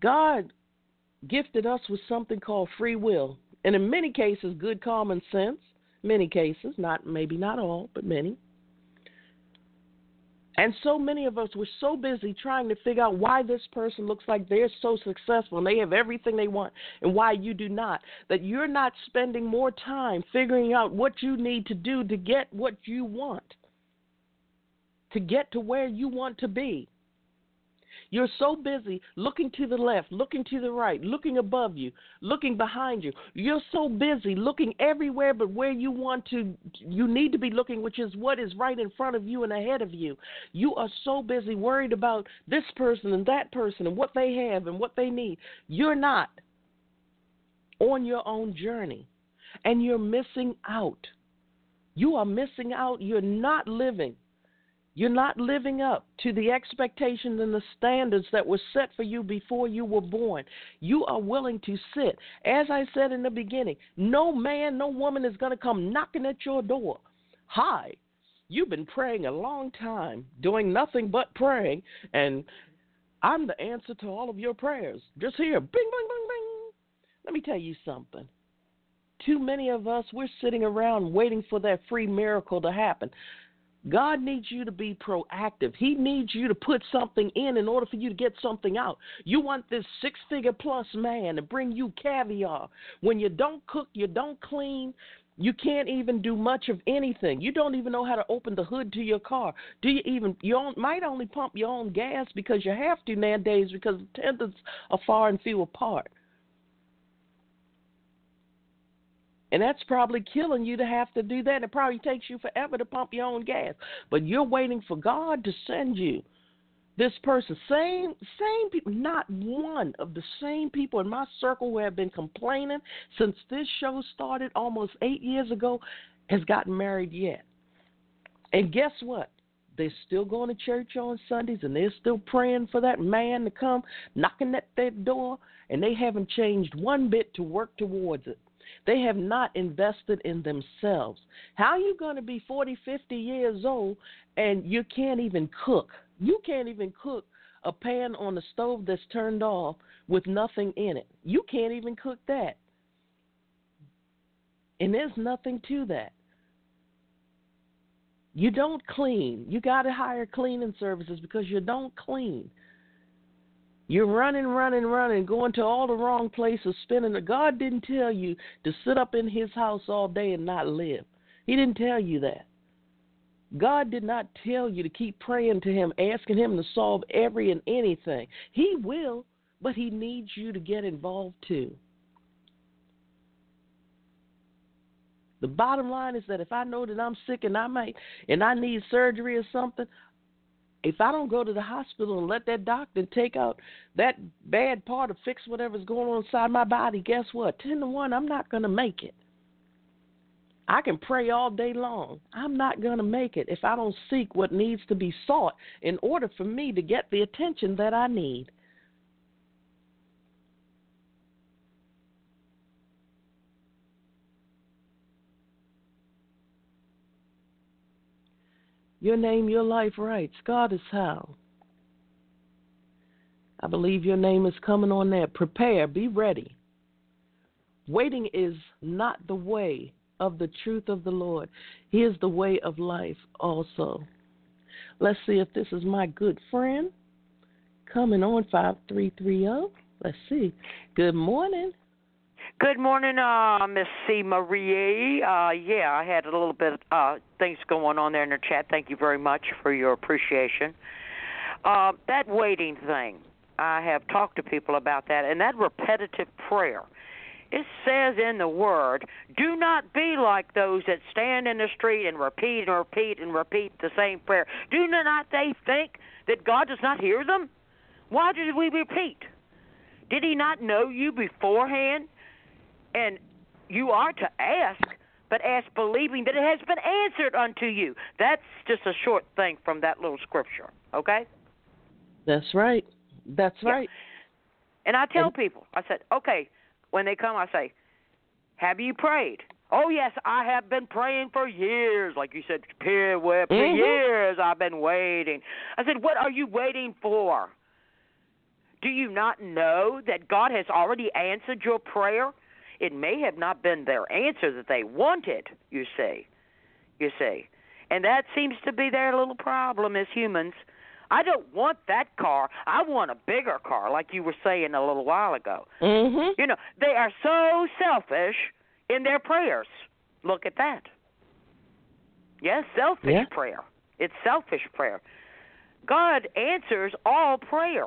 C: God gifted us with something called free will, and in many cases, good common sense. Many cases, not maybe not all, but many. And so many of us were so busy trying to figure out why this person looks like they're so successful and they have everything they want and why you do not, that you're not spending more time figuring out what you need to do to get what you want, to get to where you want to be. You're so busy looking to the left, looking to the right, looking above you, looking behind you. You're so busy looking everywhere but where you want to you need to be looking, which is what is right in front of you and ahead of you. You are so busy worried about this person and that person and what they have and what they need. You're not on your own journey and you're missing out. You are missing out. You're not living you're not living up to the expectations and the standards that were set for you before you were born. You are willing to sit. As I said in the beginning, no man, no woman is going to come knocking at your door. Hi, you've been praying a long time, doing nothing but praying, and I'm the answer to all of your prayers. Just here, bing, bing, bing, bing. Let me tell you something. Too many of us, we're sitting around waiting for that free miracle to happen. God needs you to be proactive. He needs you to put something in in order for you to get something out. You want this six figure plus man to bring you caviar. When you don't cook, you don't clean, you can't even do much of anything. You don't even know how to open the hood to your car. Do you even you might only pump your own gas because you have to nowadays because attendants are far and few apart. And that's probably killing you to have to do that. It probably takes you forever to pump your own gas. But you're waiting for God to send you this person. Same same people not one of the same people in my circle who have been complaining since this show started almost eight years ago has gotten married yet. And guess what? They're still going to church on Sundays and they're still praying for that man to come knocking at their door and they haven't changed one bit to work towards it. They have not invested in themselves. How are you going to be 40, 50 years old and you can't even cook? You can't even cook a pan on the stove that's turned off with nothing in it. You can't even cook that. And there's nothing to that. You don't clean. You got to hire cleaning services because you don't clean. You're running, running, running, going to all the wrong places, spending. God didn't tell you to sit up in His house all day and not live. He didn't tell you that. God did not tell you to keep praying to Him, asking Him to solve every and anything. He will, but He needs you to get involved too. The bottom line is that if I know that I'm sick and I might and I need surgery or something, if I don't go to the hospital and let that doctor take out that bad part or fix whatever's going on inside my body, guess what? Ten to one, I'm not gonna make it. I can pray all day long. I'm not going to make it if I don't seek what needs to be sought in order for me to get the attention that I need. Your name, your life right. God is how. I believe your name is coming on there. Prepare, be ready. Waiting is not the way of the truth of the Lord. He is the way of life also. Let's see if this is my good friend coming on 5330. Let's see. Good morning.
D: Good morning, uh, Miss C. Marie. Uh, yeah, I had a little bit uh things going on there in the chat. Thank you very much for your appreciation. Uh, that waiting thing, I have talked to people about that, and that repetitive prayer. It says in the Word, do not be like those that stand in the street and repeat and repeat and repeat the same prayer. Do not they think that God does not hear them? Why did we repeat? Did He not know you beforehand? And you are to ask, but ask believing that it has been answered unto you. That's just a short thing from that little scripture, okay?
C: That's right. That's
D: Yeah.
C: right.
D: And I tell
C: And-
D: people, I said, okay, when they come, I say, have you prayed? Oh, yes, I have been praying for years. Like you said, for
C: Mhm.
D: years I've been waiting. I said, what are you waiting for? Do you not know that God has already answered your prayer? It may have not been their answer that they wanted, you see. You see. And that seems to be their little problem as humans. I don't want that car. I want a bigger car, like you were saying a little while ago.
C: Mhm.
D: You know, they are so selfish in their prayers. Look at that. Yes, selfish
C: Yeah.
D: prayer. It's selfish prayer. God answers all prayer,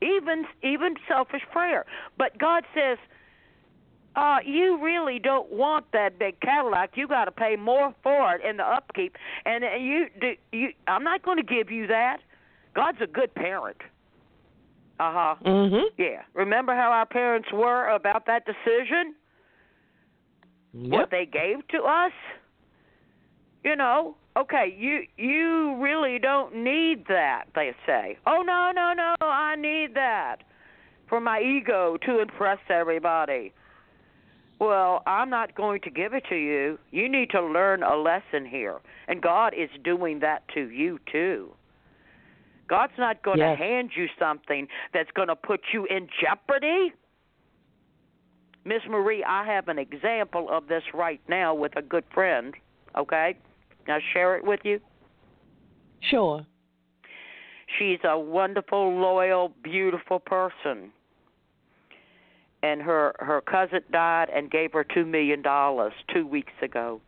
D: even even selfish prayer. But God says, uh, you really don't want that big Cadillac. You got to pay more for it in the upkeep, and you do. You, I'm not going to give you that. God's a good parent. Uh huh.
C: Mhm.
D: Yeah. Remember how our parents were about that decision? What they gave to us? You know, okay, you you really don't need that, they say. Oh no, no, no, I need that for my ego to impress everybody. Well, I'm not going to give it to you. You need to learn a lesson here. And God is doing that to you too. God's not going
C: Yes.
D: to hand you something that's going to put you in jeopardy. Miss Marie, I have an example of this right now with a good friend. Okay? Now share it with you.
C: Sure.
D: She's a wonderful, loyal, beautiful person. And her her cousin died and gave her 2 million dollars 2 weeks ago.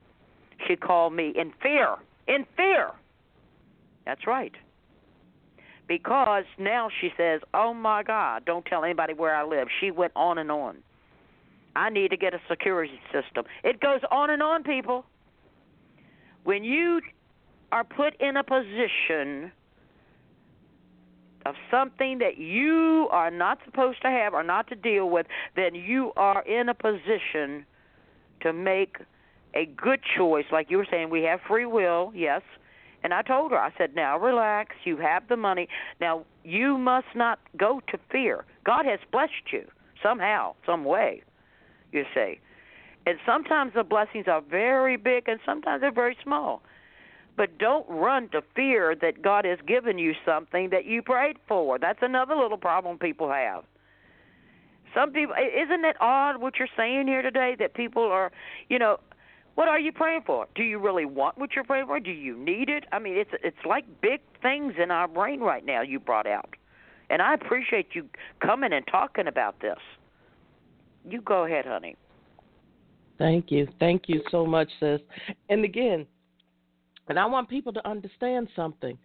D: She called me in fear. In fear. That's right. Because now she says, "Oh my God, don't tell anybody where I live." She went on and on. I need to get a security system. It goes on and on, people. When you are put in a position of something that you are not supposed to have or not to deal with, then you are in a position to make a good choice. Like you were saying, we have free will, yes. And I told her, I said, now relax. You have the money. Now, you must not go to fear. God has blessed you somehow, some way, you see. And sometimes the blessings are very big and sometimes they're very small. But don't run to fear that God has given you something that you prayed for. That's another little problem people have. Some people, isn't it odd what you're saying here today that people are, you know, What are you praying for? Do you really want what you're praying for? Do you need it? I mean, it's it's like big things in our brain right now you brought out. And I appreciate you coming and talking about this. You go ahead, honey.
C: Thank you. Thank you so much, sis. And again, and I want people to understand something.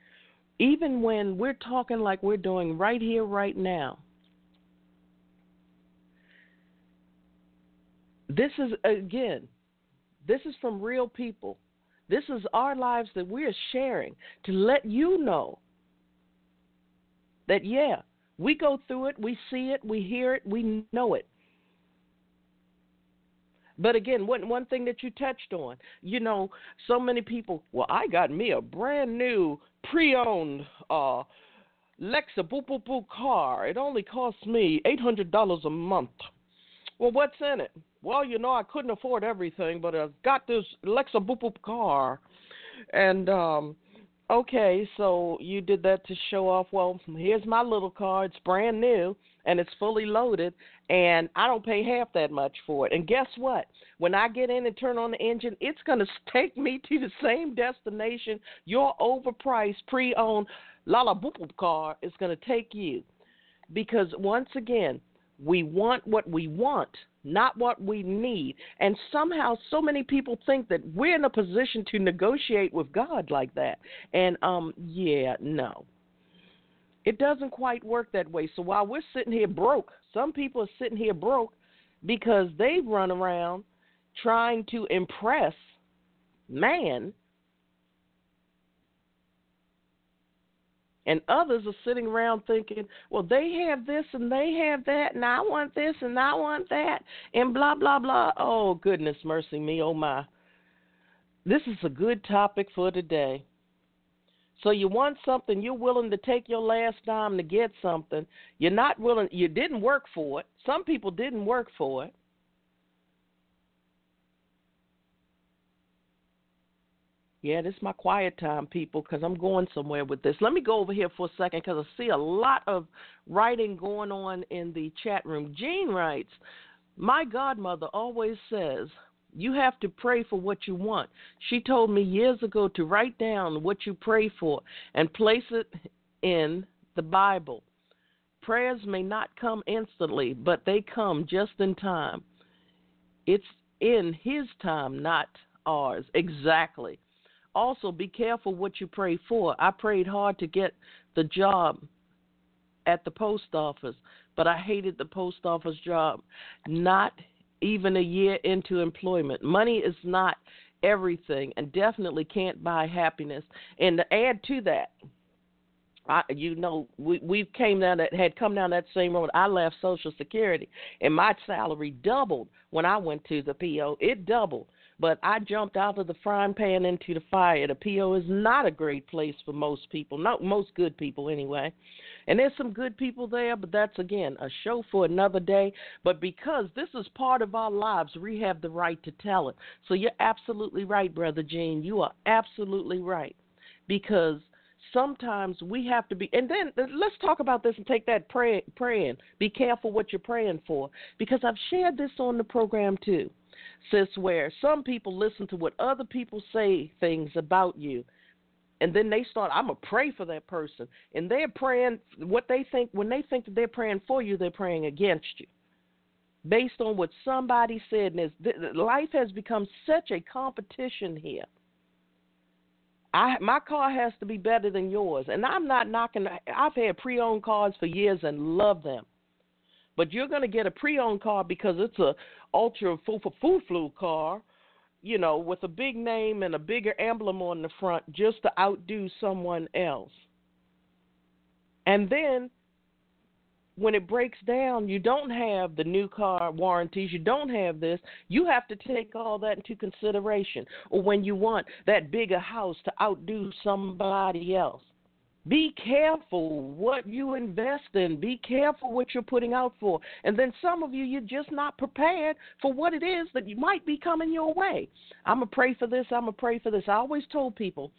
C: Even when we're talking like we're doing right here, right now, this is, again, this is from real people. This is our lives that we are sharing to let you know that, yeah, we go through it, we see it, we hear it, we know it. But again, one one thing that you touched on, you know, so many people. Well, I got me a brand new pre-owned uh, Lexa boop boop boop car. It only costs me eight hundred dollars a month. Well, what's in it? Well, you know, I couldn't afford everything, but I've got this Lexa boop boop car, and um, okay, so you did that to show off. Well, here's my little car. It's brand new and it's fully loaded, and I don't pay half that much for it. And guess what? When I get in and turn on the engine, it's going to take me to the same destination your overpriced pre-owned Lala Boop car is going to take you. Because once again, we want what we want, not what we need. And somehow, so many people think that we're in a position to negotiate with God like that. And um, yeah, no, it doesn't quite work that way. So while we're sitting here broke, some people are sitting here broke because they run around trying to impress man. And others are sitting around thinking, well, they have this and they have that, and I want this and I want that, and blah, blah, blah. Oh, goodness mercy me, oh my. This is a good topic for today. So you want something, you're willing to take your last dime to get something. You're not willing, you didn't work for it. Some people didn't work for it. Yeah, this is my quiet time, people, because I'm going somewhere with this. Let me go over here for a second because I see a lot of writing going on in the chat room. Gene writes, My godmother always says, you have to pray for what you want. She told me years ago to write down what you pray for and place it in the Bible. Prayers may not come instantly, but they come just in time. It's in His time, not ours. Exactly. Also, be careful what you pray for. I prayed hard to get the job at the post office, but I hated the post office job. Not even a year into employment. Money is not everything and definitely can't buy happiness. And to add to that, I, you know, we we came down that had come down that same road. I left Social Security, and my salary doubled when I went to the PO. It doubled, but I jumped out of the frying pan into the fire. The PO is not a great place for most people, not most good people anyway. And there's some good people there, but that's again a show for another day. But because this is part of our lives, we have the right to tell it. So you're absolutely right, Brother Gene. You are absolutely right. Because sometimes we have to be and then let's talk about this and take that pray, praying be careful what you're praying for because i've shared this on the program too sis where some people listen to what other people say things about you and then they start i'm gonna pray for that person and they're praying what they think when they think that they're praying for you they're praying against you based on what somebody said and life has become such a competition here I my car has to be better than yours, and I'm not knocking. I've had pre-owned cars for years and love them, but you're going to get a pre-owned car because it's a ultra foo foo flu car, you know, with a big name and a bigger emblem on the front just to outdo someone else. And then when it breaks down, you don't have the new car warranties, you don't have this. You have to take all that into consideration. Or when you want that bigger house to outdo somebody else. Be careful what you invest in. Be careful what you're putting out for. And then some of you, you're just not prepared for what it is that might be coming your way. I'm going to pray for this. I'm going to pray for this. I always told people,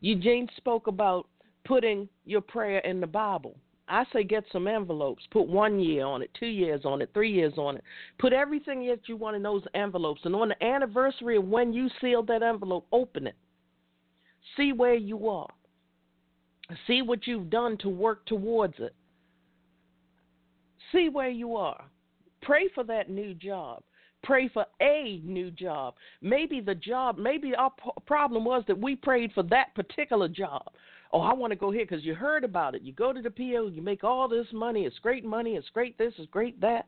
C: Eugene spoke about putting your prayer in the Bible. I say get some envelopes. Put one year on it, two years on it, three years on it. Put everything that you want in those envelopes. And on the anniversary of when you sealed that envelope, open it. See where you are. See what you've done to work towards it. See where you are. Pray for that new job. Pray for a new job. Maybe the job, maybe our problem was that we prayed for that particular job. Oh, I want to go here because you heard about it. You go to the PO, you make all this money. It's great money. It's great this. It's great that.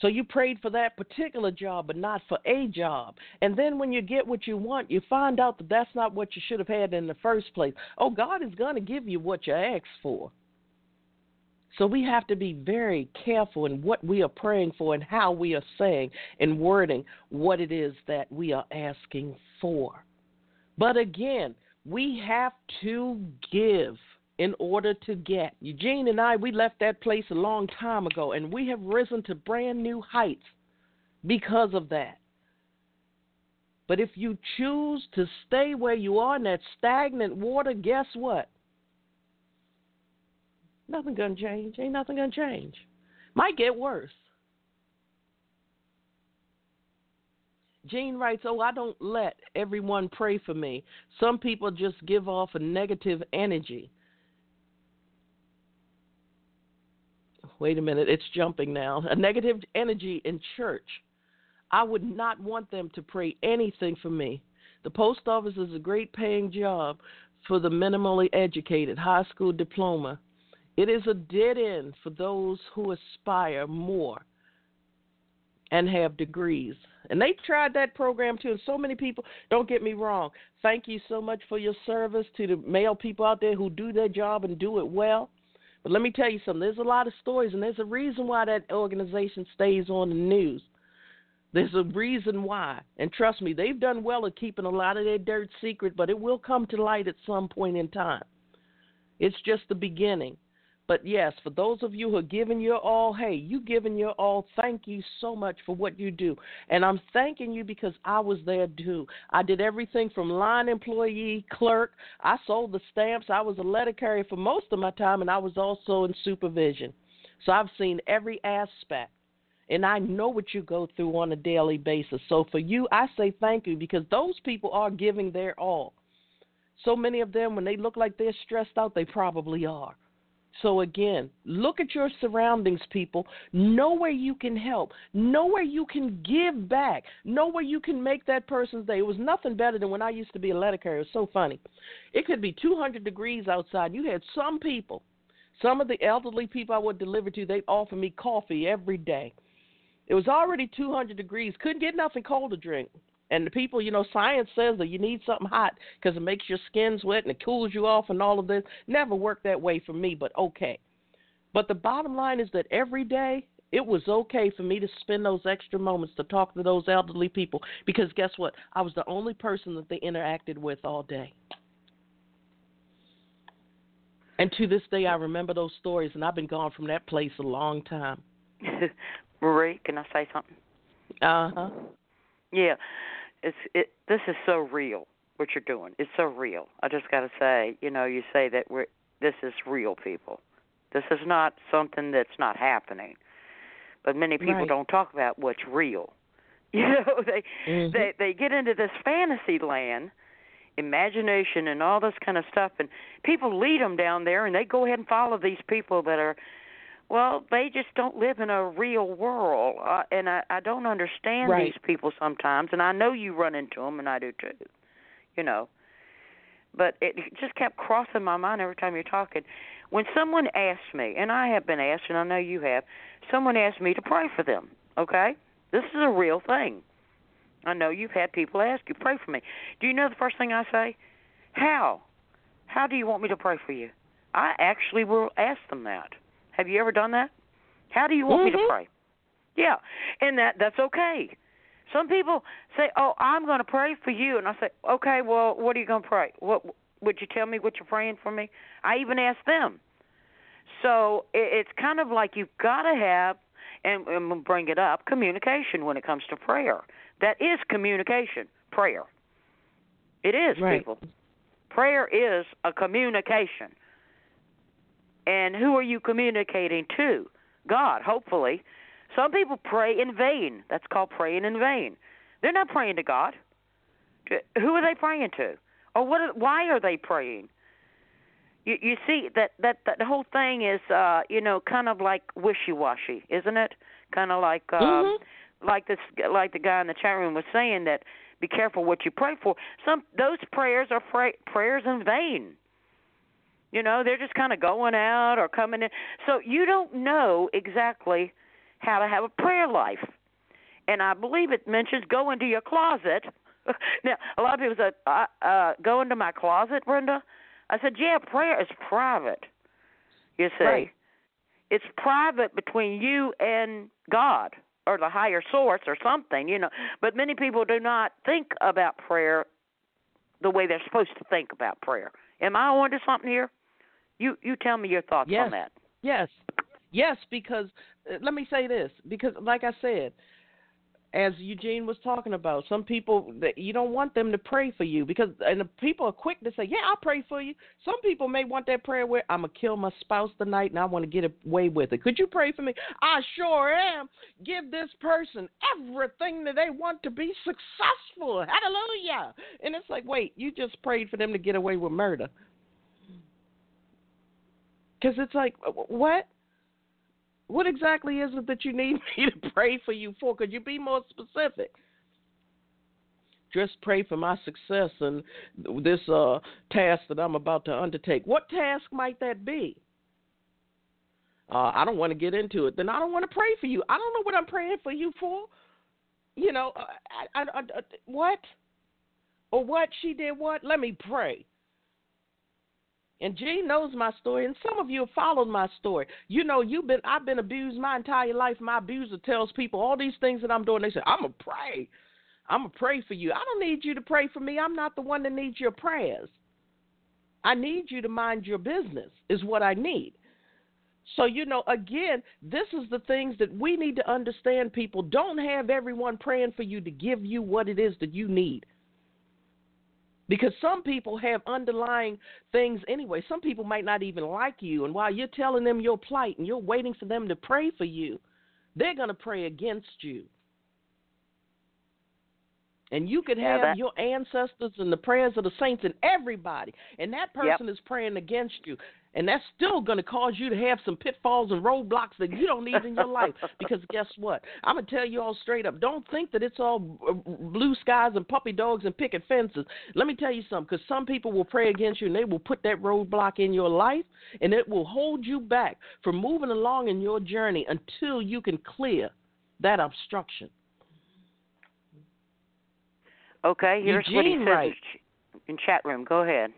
C: So you prayed for that particular job, but not for a job. And then when you get what you want, you find out that that's not what you should have had in the first place. Oh, God is going to give you what you asked for. So we have to be very careful in what we are praying for and how we are saying and wording what it is that we are asking for. But again, we have to give in order to get. Eugene and I, we left that place a long time ago, and we have risen to brand new heights because of that. But if you choose to stay where you are in that stagnant water, guess what? Nothing gonna change. Ain't nothing gonna change. Might get worse. Gene writes, Oh, I don't let everyone pray for me. Some people just give off a negative energy. Wait a minute, it's jumping now. A negative energy in church. I would not want them to pray anything for me. The post office is a great paying job for the minimally educated, high school diploma. It is a dead end for those who aspire more and have degrees. And they tried that program too. And so many people, don't get me wrong, thank you so much for your service to the mail people out there who do their job and do it well. But let me tell you something. There's a lot of stories, and there's a reason why that organization stays on the news. There's a reason why. And trust me, they've done well at keeping a lot of their dirt secret, but it will come to light at some point in time. It's just the beginning. But yes, for those of you who are giving your all, hey, you giving your all, thank you so much for what you do. And I'm thanking you because I was there too. I did everything from line employee, clerk, I sold the stamps, I was a letter carrier for most of my time, and I was also in supervision. So I've seen every aspect. And I know what you go through on a daily basis. So for you, I say thank you because those people are giving their all. So many of them, when they look like they're stressed out, they probably are. So, again, look at your surroundings, people. Know where you can help. Know where you can give back. Know where you can make that person's day. It was nothing better than when I used to be a letter carrier. It was so funny. It could be 200 degrees outside. You had some people, some of the elderly people I would deliver to, they'd offer me coffee every day. It was already 200 degrees. Couldn't get nothing cold to drink. And the people, you know, science says that you need something hot because it makes your skin sweat and it cools you off and all of this. Never worked that way for me, but okay. But the bottom line is that every day it was okay for me to spend those extra moments to talk to those elderly people because guess what? I was the only person that they interacted with all day. And to this day, I remember those stories, and I've been gone from that place a long time.
D: Marie, can I say something?
C: Uh huh.
D: Yeah it's it this is so real what you're doing. It's so real. I just got to say, you know, you say that we're this is real people. This is not something that's not happening. But many people
C: right.
D: don't talk about what's real. You know, they
C: mm-hmm.
D: they they get into this fantasy land, imagination and all this kind of stuff and people lead them down there and they go ahead and follow these people that are well, they just don't live in a real world, uh, and I, I don't understand
C: right.
D: these people sometimes. And I know you run into them, and I do too. You know, but it just kept crossing my mind every time you're talking. When someone asks me, and I have been asked, and I know you have, someone asked me to pray for them. Okay, this is a real thing. I know you've had people ask you, pray for me. Do you know the first thing I say? How? How do you want me to pray for you? I actually will ask them that. Have you ever done that? How do you want
C: mm-hmm.
D: me to
C: Mm-hmm.
D: pray? Yeah, and that that's okay. Some people say, "Oh, I'm going to pray for you," and I say, "Okay, well, what are you going to pray? What would you tell me what you're praying for me?" I even ask them. So it, it's kind of like you've got to have, and, and bring it up, communication when it comes to prayer. That is communication. Prayer. It is
C: right.
D: people. Prayer is a communication. And who are you communicating to? God, hopefully. Some people pray in vain. That's called praying in vain. They're not praying to God. Who are they praying to? Or what? Are, why are they praying? You, you see that that that the whole thing is, uh, you know, kind of like wishy-washy, isn't it? Kind of like, uh,
C: mm-hmm.
D: like this, like the guy in the chat room was saying that be careful what you pray for. Some those prayers are pray, prayers in vain. You know, they're just kind of going out or coming in. So you don't know exactly how to have a prayer life. And I believe it mentions go into your closet. now, a lot of people said, uh, uh, go into my closet, Brenda. I said, yeah, prayer is private. You see,
C: right.
D: it's private between you and God or the higher source or something, you know. But many people do not think about prayer the way they're supposed to think about prayer. Am I onto something here? You you tell me your thoughts
C: yes.
D: on that.
C: Yes. Yes, because uh, let me say this because like I said, as Eugene was talking about, some people that you don't want them to pray for you because and the people are quick to say, "Yeah, I'll pray for you." Some people may want that prayer where I'm gonna kill my spouse tonight and I want to get away with it. Could you pray for me? I sure am. Give this person everything that they want to be successful. Hallelujah! And it's like, wait, you just prayed for them to get away with murder. Because it's like, what? What exactly is it that you need me to pray for you for? Could you be more specific? Just pray for my success and this uh, task that I'm about to undertake. What task might that be? Uh, I don't want to get into it. Then I don't want to pray for you. I don't know what I'm praying for you for. You know, uh, I, I, I, what? Or what? She did what? Let me pray. And Gene knows my story, and some of you have followed my story. You know, you've been I've been abused my entire life. My abuser tells people all these things that I'm doing. They say, I'm gonna pray. I'm gonna pray for you. I don't need you to pray for me. I'm not the one that needs your prayers. I need you to mind your business, is what I need. So, you know, again, this is the things that we need to understand, people. Don't have everyone praying for you to give you what it is that you need. Because some people have underlying things anyway. Some people might not even like you. And while you're telling them your plight and you're waiting for them to pray for you, they're going to pray against you. And you could have
D: yeah,
C: your ancestors and the prayers of the saints and everybody, and that person
D: yep.
C: is praying against you. And that's still going to cause you to have some pitfalls and roadblocks that you don't need in your life. Because guess what? I'm going to tell you all straight up don't think that it's all uh, blue skies and puppy dogs and picket fences. Let me tell you something because some people will pray against you and they will put that roadblock in your life and it will hold you back from moving along in your journey until you can clear that obstruction.
D: Okay, here's
C: Eugene
D: what he says
C: Wright.
D: in chat room. Go ahead.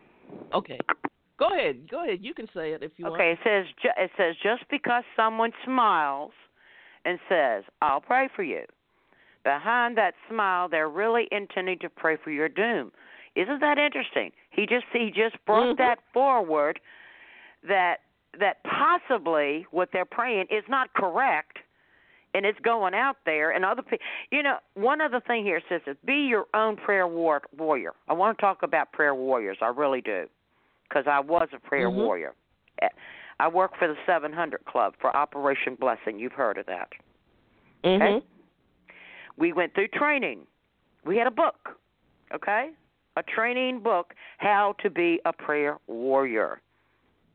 C: Okay. Go ahead. Go ahead. You can say it if you
D: okay,
C: want. Okay.
D: It says ju- it says just because someone smiles and says, "I'll pray for you." Behind that smile, they're really intending to pray for your doom. Isn't that interesting? He just he just brought
C: mm-hmm.
D: that forward that that possibly what they're praying is not correct and it's going out there and other people you know one other thing here says is be your own prayer war- warrior i want to talk about prayer warriors i really do because I was a prayer
C: mm-hmm.
D: warrior. I work for the 700 Club for Operation Blessing. You've heard of that.
C: Mm-hmm.
D: Okay? We went through training. We had a book, okay? A training book, How to Be a Prayer Warrior.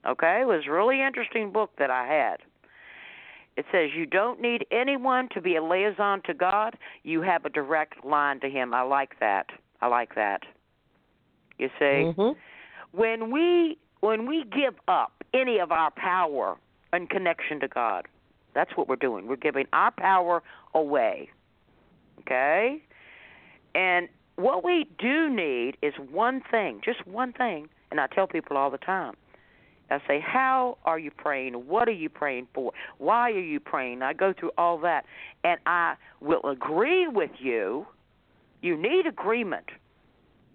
D: Okay? It was a really interesting book that I had. It says you don't need anyone to be a liaison to God. You have a direct line to Him. I like that. I like that. You see?
C: Mm-hmm
D: when we when we give up any of our power and connection to God, that's what we're doing. We're giving our power away. Okay? And what we do need is one thing, just one thing, and I tell people all the time. I say, How are you praying? What are you praying for? Why are you praying? I go through all that, and I will agree with you. You need agreement.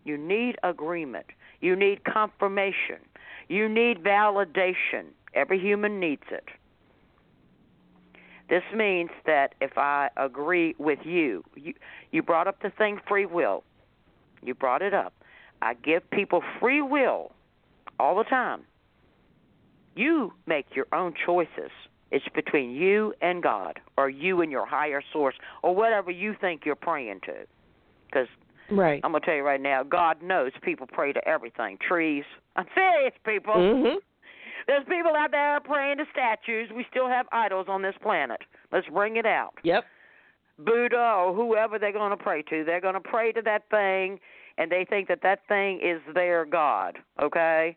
D: You need agreement. You need confirmation. You need validation. Every human needs it. This means that if I agree with you, you, you brought up the thing free will. You brought it up. I give people free will all the time. You make your own choices. It's between you and God, or you and your higher source, or whatever you think you're praying to. Because
C: right.
D: I'm gonna tell you right now, God knows people pray to everything. Trees. I'm serious, people.
C: Mm-hmm.
D: There's people out there praying to statues. We still have idols on this planet. Let's bring it out.
C: Yep.
D: Buddha or whoever they're going to pray to. They're going to pray to that thing, and they think that that thing is their God. Okay?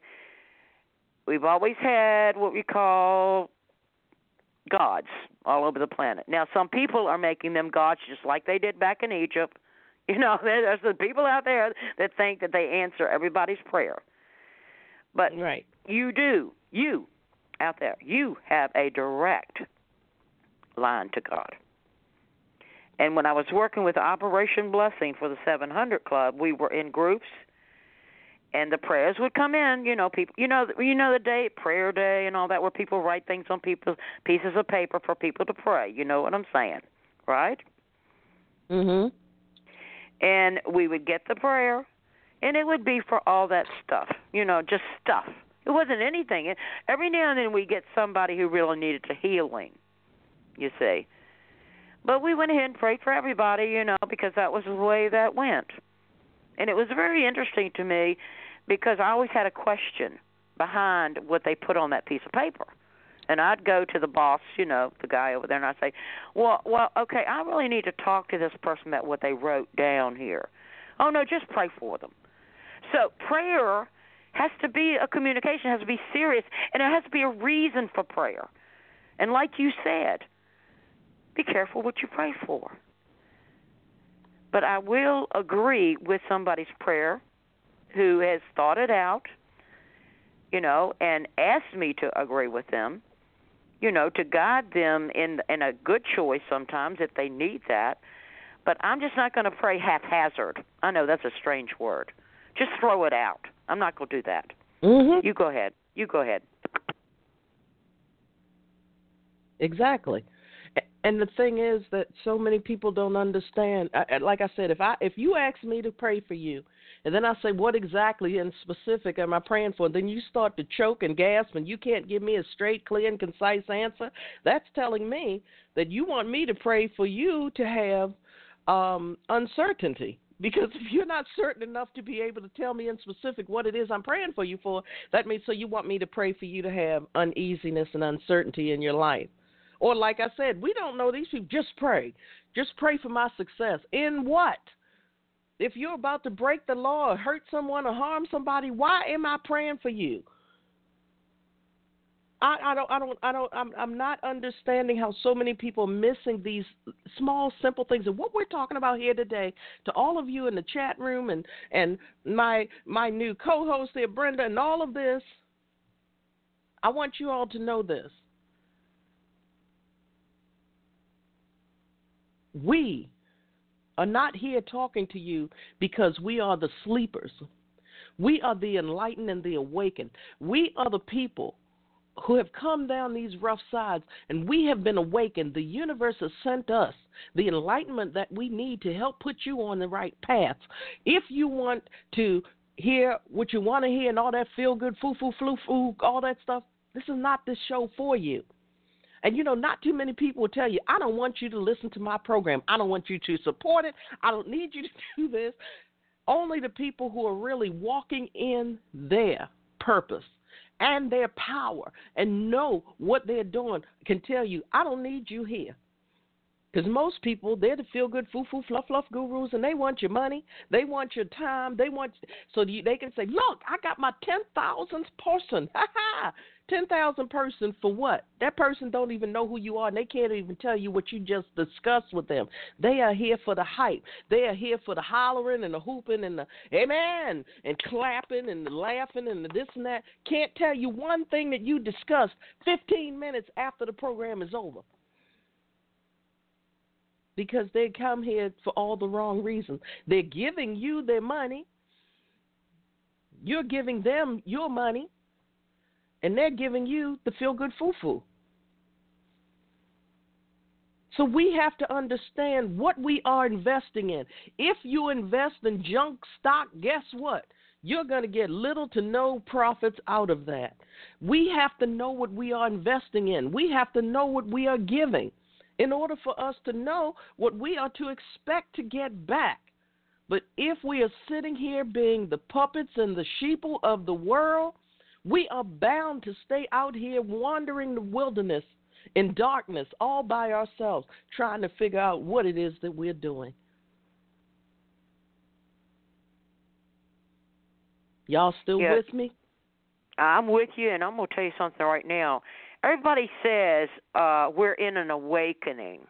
D: We've always had what we call gods all over the planet. Now, some people are making them gods just like they did back in Egypt. You know, there's the people out there that think that they answer everybody's prayer. But
C: right.
D: you do. You out there, you have a direct line to God. And when I was working with Operation Blessing for the 700 Club, we were in groups, and the prayers would come in. You know, people. You know, you know the day, prayer day, and all that, where people write things on people pieces of paper for people to pray. You know what I'm saying, right?
C: Mm Mhm.
D: And we would get the prayer, and it would be for all that stuff. You know, just stuff. It wasn't anything. Every now and then we get somebody who really needed a healing. You see. But we went ahead and prayed for everybody, you know, because that was the way that went. And it was very interesting to me because I always had a question behind what they put on that piece of paper. And I'd go to the boss, you know, the guy over there, and I'd say, "Well, well, okay, I really need to talk to this person about what they wrote down here." Oh no, just pray for them. So prayer has to be a communication, has to be serious, and it has to be a reason for prayer. And like you said, be careful what you pray for. But I will agree with somebody's prayer who has thought it out, you know, and asked me to agree with them, you know, to guide them in in a good choice sometimes if they need that. But I'm just not going to pray haphazard. I know that's a strange word. Just throw it out. I'm not going to do that.
C: Mhm.
D: You go ahead. You go ahead.
C: Exactly. And the thing is that so many people don't understand. Like I said, if I if you ask me to pray for you, and then I say what exactly and specific am I praying for, and then you start to choke and gasp, and you can't give me a straight, clear, and concise answer. That's telling me that you want me to pray for you to have um, uncertainty. Because if you're not certain enough to be able to tell me in specific what it is I'm praying for you for, that means so you want me to pray for you to have uneasiness and uncertainty in your life. Or, like I said, we don't know these people. Just pray. Just pray for my success. In what? If you're about to break the law or hurt someone or harm somebody, why am I praying for you? I, I don't I don't I don't I'm I'm not understanding how so many people are missing these small simple things and what we're talking about here today to all of you in the chat room and and my my new co-host there Brenda and all of this I want you all to know this We are not here talking to you because we are the sleepers. We are the enlightened and the awakened. We are the people who have come down these rough sides and we have been awakened. The universe has sent us the enlightenment that we need to help put you on the right path. If you want to hear what you want to hear and all that feel good, foo, foo, flu, foo, all that stuff, this is not the show for you. And you know, not too many people will tell you, I don't want you to listen to my program. I don't want you to support it. I don't need you to do this. Only the people who are really walking in their purpose and their power and know what they're doing can tell you, I don't need you here. Because most people, they're the feel good, foo foo, fluff fluff gurus, and they want your money, they want your time, they want so they can say, "Look, I got my ten thousandth person, ha ha, ten thousand person for what? That person don't even know who you are, and they can't even tell you what you just discussed with them. They are here for the hype, they are here for the hollering and the hooping and the amen and clapping and the laughing and the this and that. Can't tell you one thing that you discussed fifteen minutes after the program is over because they come here for all the wrong reasons. They're giving you their money, you're giving them your money, and they're giving you the feel good foo foo. So we have to understand what we are investing in. If you invest in junk stock, guess what? you're going to get little to no profits out of that. We have to know what we are investing in, we have to know what we are giving in order for us to know what we are to expect to get back. But if we are sitting here being the puppets and the sheeple of the world, we are bound to stay out here wandering the wilderness in darkness all by ourselves, trying to figure out what it is that we're doing. Y'all still
D: yeah.
C: with me?
D: I'm with you, and I'm going to tell you something right now. Everybody says uh, we're in an awakening.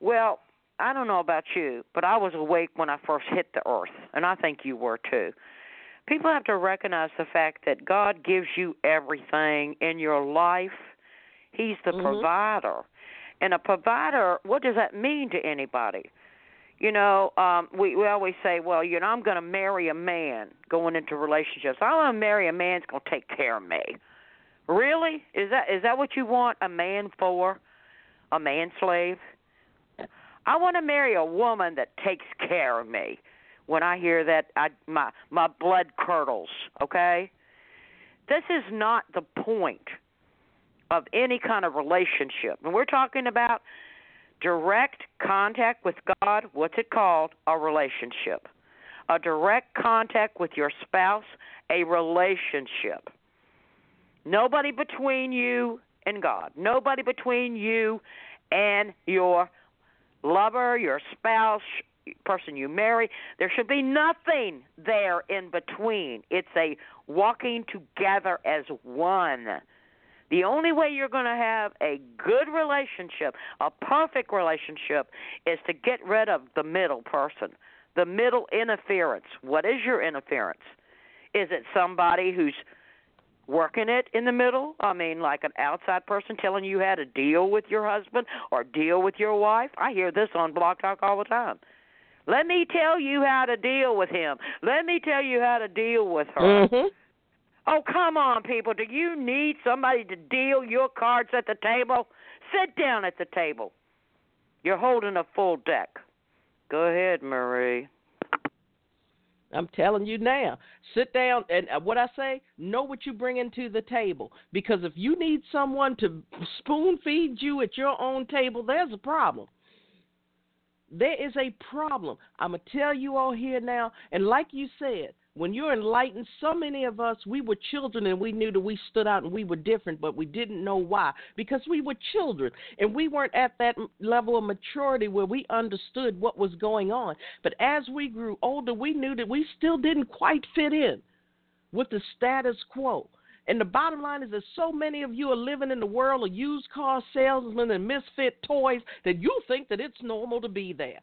D: Well, I don't know about you, but I was awake when I first hit the earth, and I think you were too. People have to recognize the fact that God gives you everything in your life. He's the
C: mm-hmm.
D: provider. And a provider, what does that mean to anybody? You know, um, we we always say, well, you know, I'm going to marry a man going into relationships. I want to marry a man that's going to take care of me. Really? Is that is that what you want a man for? A man slave? I want to marry a woman that takes care of me. When I hear that, I my my blood curdles. Okay, this is not the point of any kind of relationship, and we're talking about direct contact with God, what's it called? A relationship. A direct contact with your spouse, a relationship. Nobody between you and God. Nobody between you and your lover, your spouse, person you marry. There should be nothing there in between. It's a walking together as one. The only way you're going to have a good relationship, a perfect relationship, is to get rid of the middle person, the middle interference. What is your interference? Is it somebody who's working it in the middle? I mean, like an outside person telling you how to deal with your husband or deal with your wife? I hear this on Blog Talk all the time. Let me tell you how to deal with him. Let me tell you how to deal with her.
C: Mm-hmm.
D: Oh, come on, people. Do you need somebody to deal your cards at the table? Sit down at the table. You're holding a full deck. Go ahead, Marie.
C: I'm telling you now. Sit down and uh, what I say, know what you bring into the table. Because if you need someone to spoon feed you at your own table, there's a problem. There is a problem. I'm going to tell you all here now. And like you said, when you're enlightened, so many of us, we were children and we knew that we stood out and we were different, but we didn't know why. Because we were children and we weren't at that level of maturity where we understood what was going on. But as we grew older, we knew that we still didn't quite fit in with the status quo. And the bottom line is that so many of you are living in the world of used car salesmen and misfit toys that you think that it's normal to be there.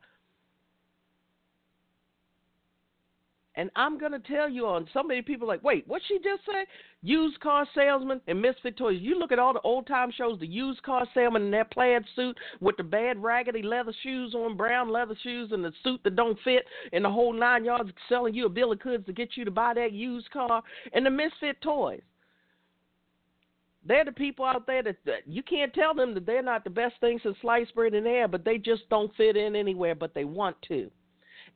C: And I'm going to tell you on so many people like, wait, what she just say? Used car salesman and misfit toys. You look at all the old time shows, the used car salesman in their plaid suit with the bad raggedy leather shoes on, brown leather shoes, and the suit that don't fit, and the whole nine yards selling you a bill of goods to get you to buy that used car, and the misfit toys. They're the people out there that, that you can't tell them that they're not the best things in sliced bread and air, but they just don't fit in anywhere, but they want to.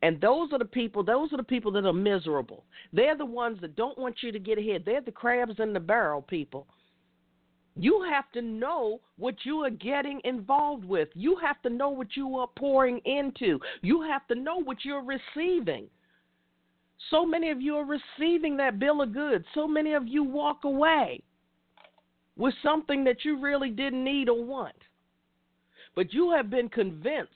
C: And those are the people, those are the people that are miserable. They're the ones that don't want you to get ahead. They're the crabs in the barrel people. You have to know what you are getting involved with. You have to know what you are pouring into. You have to know what you're receiving. So many of you are receiving that bill of goods. So many of you walk away with something that you really didn't need or want. But you have been convinced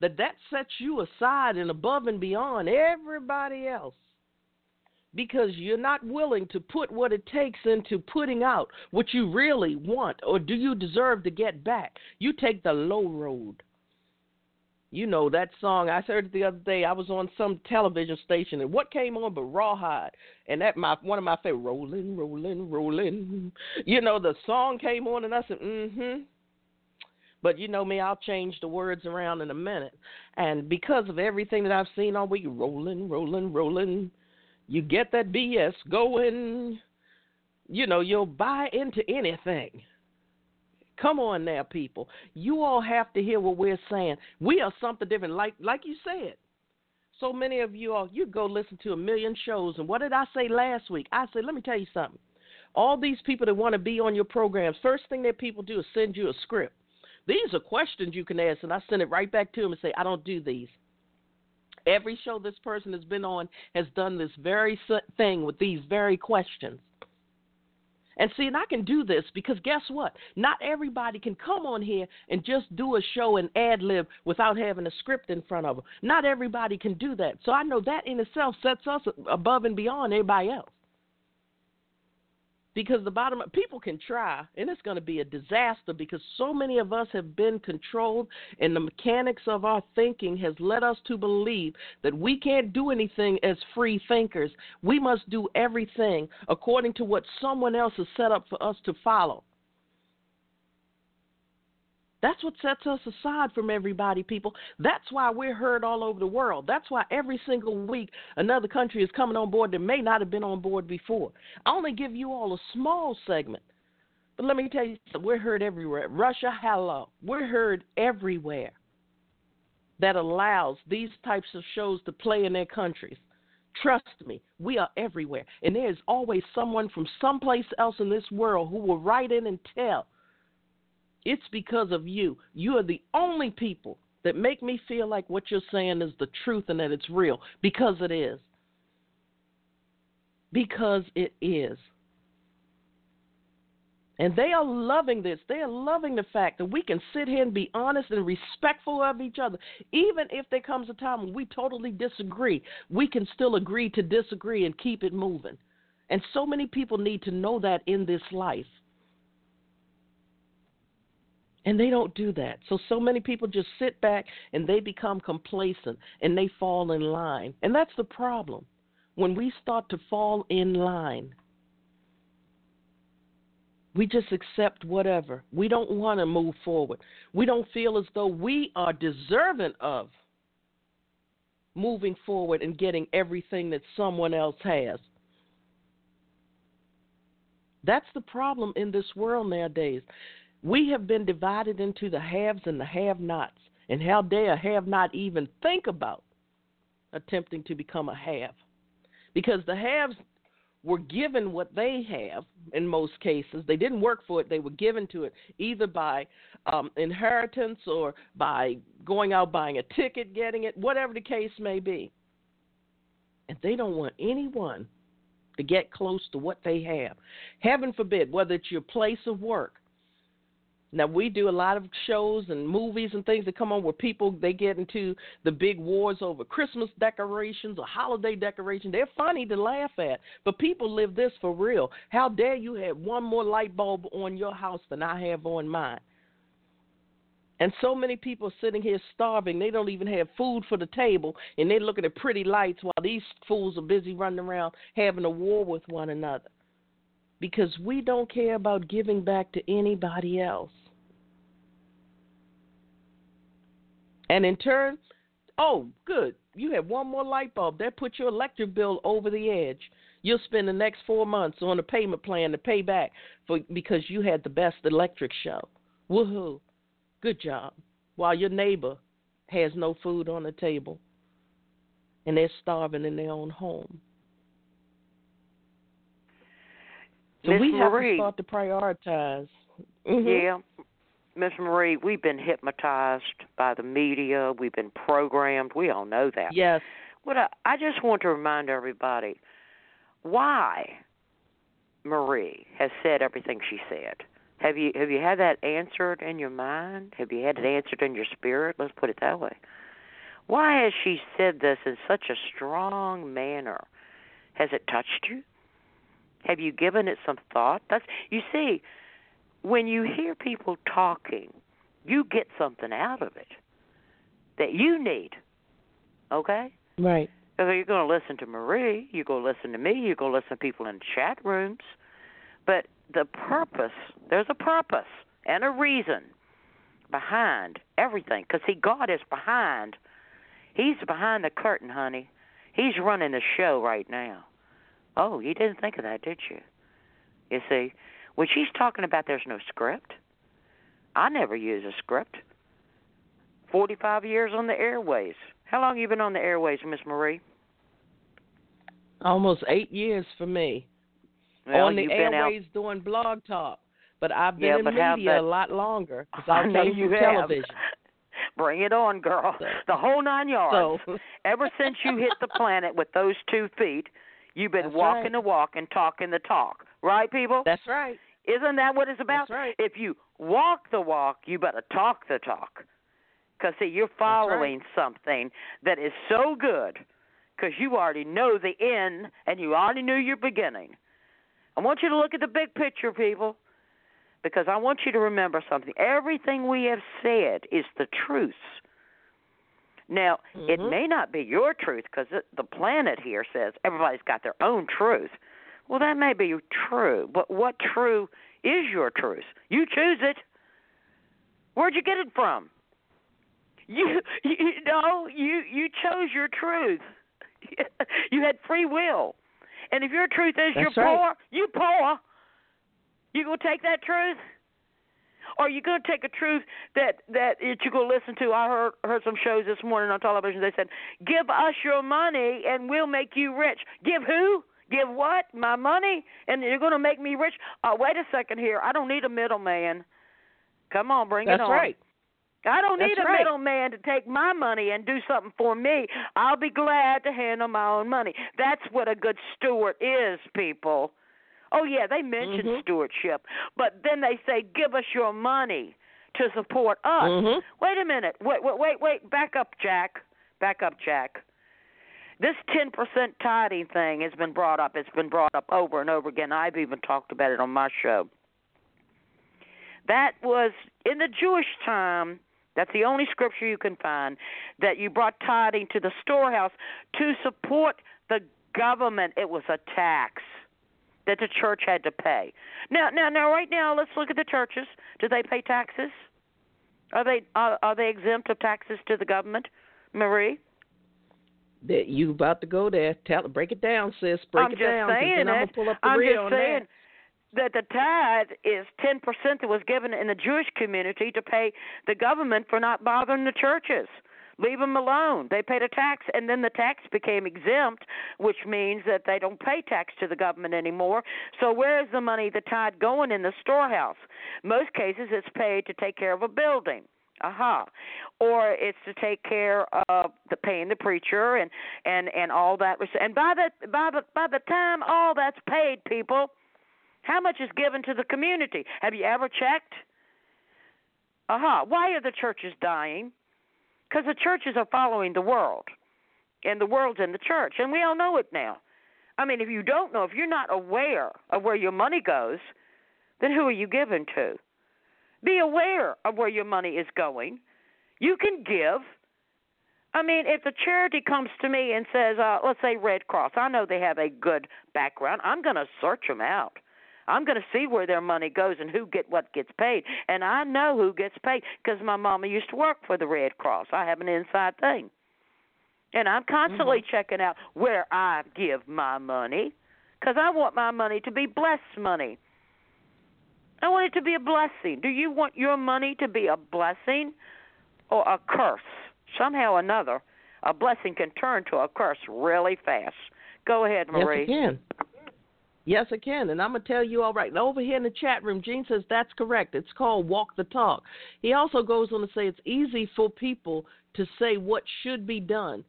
C: that that sets you aside and above and beyond everybody else because you're not willing to put what it takes into putting out what you really want or do you deserve to get back you take the low road you know that song i heard it the other day i was on some television station and what came on but rawhide and that my one of my favorite rolling rolling rolling you know the song came on and i said mm-hmm but you know me, I'll change the words around in a minute. And because of everything that I've seen all week, rolling, rolling, rolling, you get that BS going. You know, you'll buy into anything. Come on now, people. You all have to hear what we're saying. We are something different. Like like you said, So many of you all, you go listen to a million shows. And what did I say last week? I said, let me tell you something. All these people that want to be on your programs, first thing that people do is send you a script. These are questions you can ask, and I send it right back to them and say, I don't do these. Every show this person has been on has done this very thing with these very questions. And see, and I can do this because guess what? Not everybody can come on here and just do a show and ad lib without having a script in front of them. Not everybody can do that. So I know that in itself sets us above and beyond everybody else because the bottom people can try and it's going to be a disaster because so many of us have been controlled and the mechanics of our thinking has led us to believe that we can't do anything as free thinkers. We must do everything according to what someone else has set up for us to follow that's what sets us aside from everybody, people. That's why we're heard all over the world. That's why every single week another country is coming on board that may not have been on board before. I only give you all a small segment. But let me tell you, we're heard everywhere. Russia, hello. We're heard everywhere that allows these types of shows to play in their countries. Trust me, we are everywhere. And there's always someone from someplace else in this world who will write in and tell it's because of you. You are the only people that make me feel like what you're saying is the truth and that it's real because it is. Because it is. And they are loving this. They are loving the fact that we can sit here and be honest and respectful of each other. Even if there comes a time when we totally disagree, we can still agree to disagree and keep it moving. And so many people need to know that in this life. And they don't do that. So, so many people just sit back and they become complacent and they fall in line. And that's the problem. When we start to fall in line, we just accept whatever. We don't want to move forward. We don't feel as though we are deserving of moving forward and getting everything that someone else has. That's the problem in this world nowadays. We have been divided into the haves and the have nots. And how dare a have not even think about attempting to become a have? Because the haves were given what they have in most cases. They didn't work for it, they were given to it either by um, inheritance or by going out buying a ticket, getting it, whatever the case may be. And they don't want anyone to get close to what they have. Heaven forbid, whether it's your place of work, now we do a lot of shows and movies and things that come on where people they get into the big wars over Christmas decorations or holiday decorations. They're funny to laugh at, but people live this for real. How dare you have one more light bulb on your house than I have on mine? And so many people sitting here starving, they don't even have food for the table, and they're looking at pretty lights while these fools are busy running around having a war with one another because we don't care about giving back to anybody else. And in turn, oh, good, you have one more light bulb. That puts your electric bill over the edge. You'll spend the next four months on a payment plan to pay back for because you had the best electric show. Woohoo! Good job. While your neighbor has no food on the table and they're starving in their own home. So
D: Ms.
C: we
D: Marie,
C: have to start to prioritize. Mm-hmm.
D: Yeah. Miss Marie, we've been hypnotized by the media. We've been programmed. We all know that.
C: Yes.
D: What I, I just want to remind everybody why Marie has said everything she said. Have you have you had that answered in your mind? Have you had it answered in your spirit? Let's put it that way. Why has she said this in such a strong manner? Has it touched you? Have you given it some thought? That's you see, when you hear people talking, you get something out of it that you need. Okay?
C: Right.
D: So you're going to listen to Marie, you're going to listen to me, you're going to listen to people in chat rooms. But the purpose, there's a purpose and a reason behind everything. Because, see, God is behind. He's behind the curtain, honey. He's running the show right now. Oh, you didn't think of that, did you? You see, when she's talking about there's no script, I never use a script. 45 years on the airways. How long you been on the airways, Miss Marie?
C: Almost eight years for me.
D: Well,
C: on the airways
D: out.
C: doing blog talk. But I've been
D: Yeah,
C: in media a lot longer. 'cause
D: I
C: I'll
D: know
C: tell
D: you have.
C: television.
D: Bring it on, girl.
C: So-
D: The whole nine yards.
C: So
D: Ever since you hit the planet with those two feet, you've been
C: That's
D: walking
C: right.
D: the walk and talking the talk. Right, people?
C: that's right.
D: Isn't that what it's about?
C: Right.
D: If you walk the walk, you better talk the talk. Because, see, you're following something that is so good because you already know the end and you already knew your beginning. I want you to look at the big picture, people, because I want you to remember something. Everything we have said is the truth. Now, it
C: Mhm.
D: may not be your truth because the planet here says everybody's got their own truth. Well, that may be true, but what true is your truth? You choose it. Where'd you get it from? You you know, you you chose your truth. you had free will. And if your truth is you're
C: right.
D: poor, you poor. You gonna take that truth? Or you gonna take a truth that that that you gonna listen to? I heard heard some shows this morning on television. They said, "Give us your money and we'll make you rich." Give who? Give what? My money? And you're gonna make me rich? Uh, wait a second here. I don't need a middleman. Come on, bring
C: That's
D: it on.
C: That's right.
D: I don't
C: That's
D: need a
C: right.
D: middleman to take my money and do something for me. I'll be glad to handle my own money. That's what a good steward is, people. Oh yeah, they mention
C: Mhm.
D: stewardship, but then they say, "Give us your money to support us."
C: Mhm.
D: Wait a minute. Wait, wait, wait, wait. Back up, Jack. Back up, Jack. This 10% tithing thing has been brought up. It's been brought up over and over again. I've even talked about it on my show. That was in the Jewish time. That's the only scripture you can find that you brought tithing to the storehouse to support the government. It was a tax that the church had to pay. Now, now, now, right now, let's look at the churches. Do they pay taxes? Are they are, are they exempt of taxes to the government, Marie?
C: That you about to go there. Tell break it down, sis. Break
D: I'm
C: it down.
D: saying
C: then I'm gonna pull up the
D: I'm just saying
C: that.
D: that the tithe is ten percent that was given in the Jewish community to pay the government for not bothering the churches. Leave them alone. They paid a tax, and then the tax became exempt, which means that they don't pay tax to the government anymore. So where is the money, the tithe, going in the storehouse? Most cases, it's paid to take care of a building. Aha. Or it's to take care of the paying the preacher and and and all that. And by the by the by the time all that's paid, people, how much is given to the community? Have you ever checked? Aha. Why are the churches dying? Because the churches are following the world, and the world's in the church, and we all know it now. I mean, if you don't know, if you're not aware of where your money goes, then who are you giving to? Be aware of where your money is going. You can give. I mean, if the charity comes to me and says, uh, let's say Red Cross, I know they have a good background. I'm going to search them out. I'm going to see where their money goes and who get what gets paid, and I know who gets paid because my mama used to work for the Red Cross. I have an inside thing, and I'm constantly checking out where I give my money because I want my money to be blessed money. I want it to be a blessing. Do you want your money to be a blessing or a curse? Somehow or another, a blessing can turn to a curse really fast. Go ahead, Marie.
C: Yes, it can. Yes, it can. And I'm going to tell you all right. Now, over here in the chat room, Gene says that's correct. It's called walk the talk. He also goes on to say it's easy for people to say what should be done,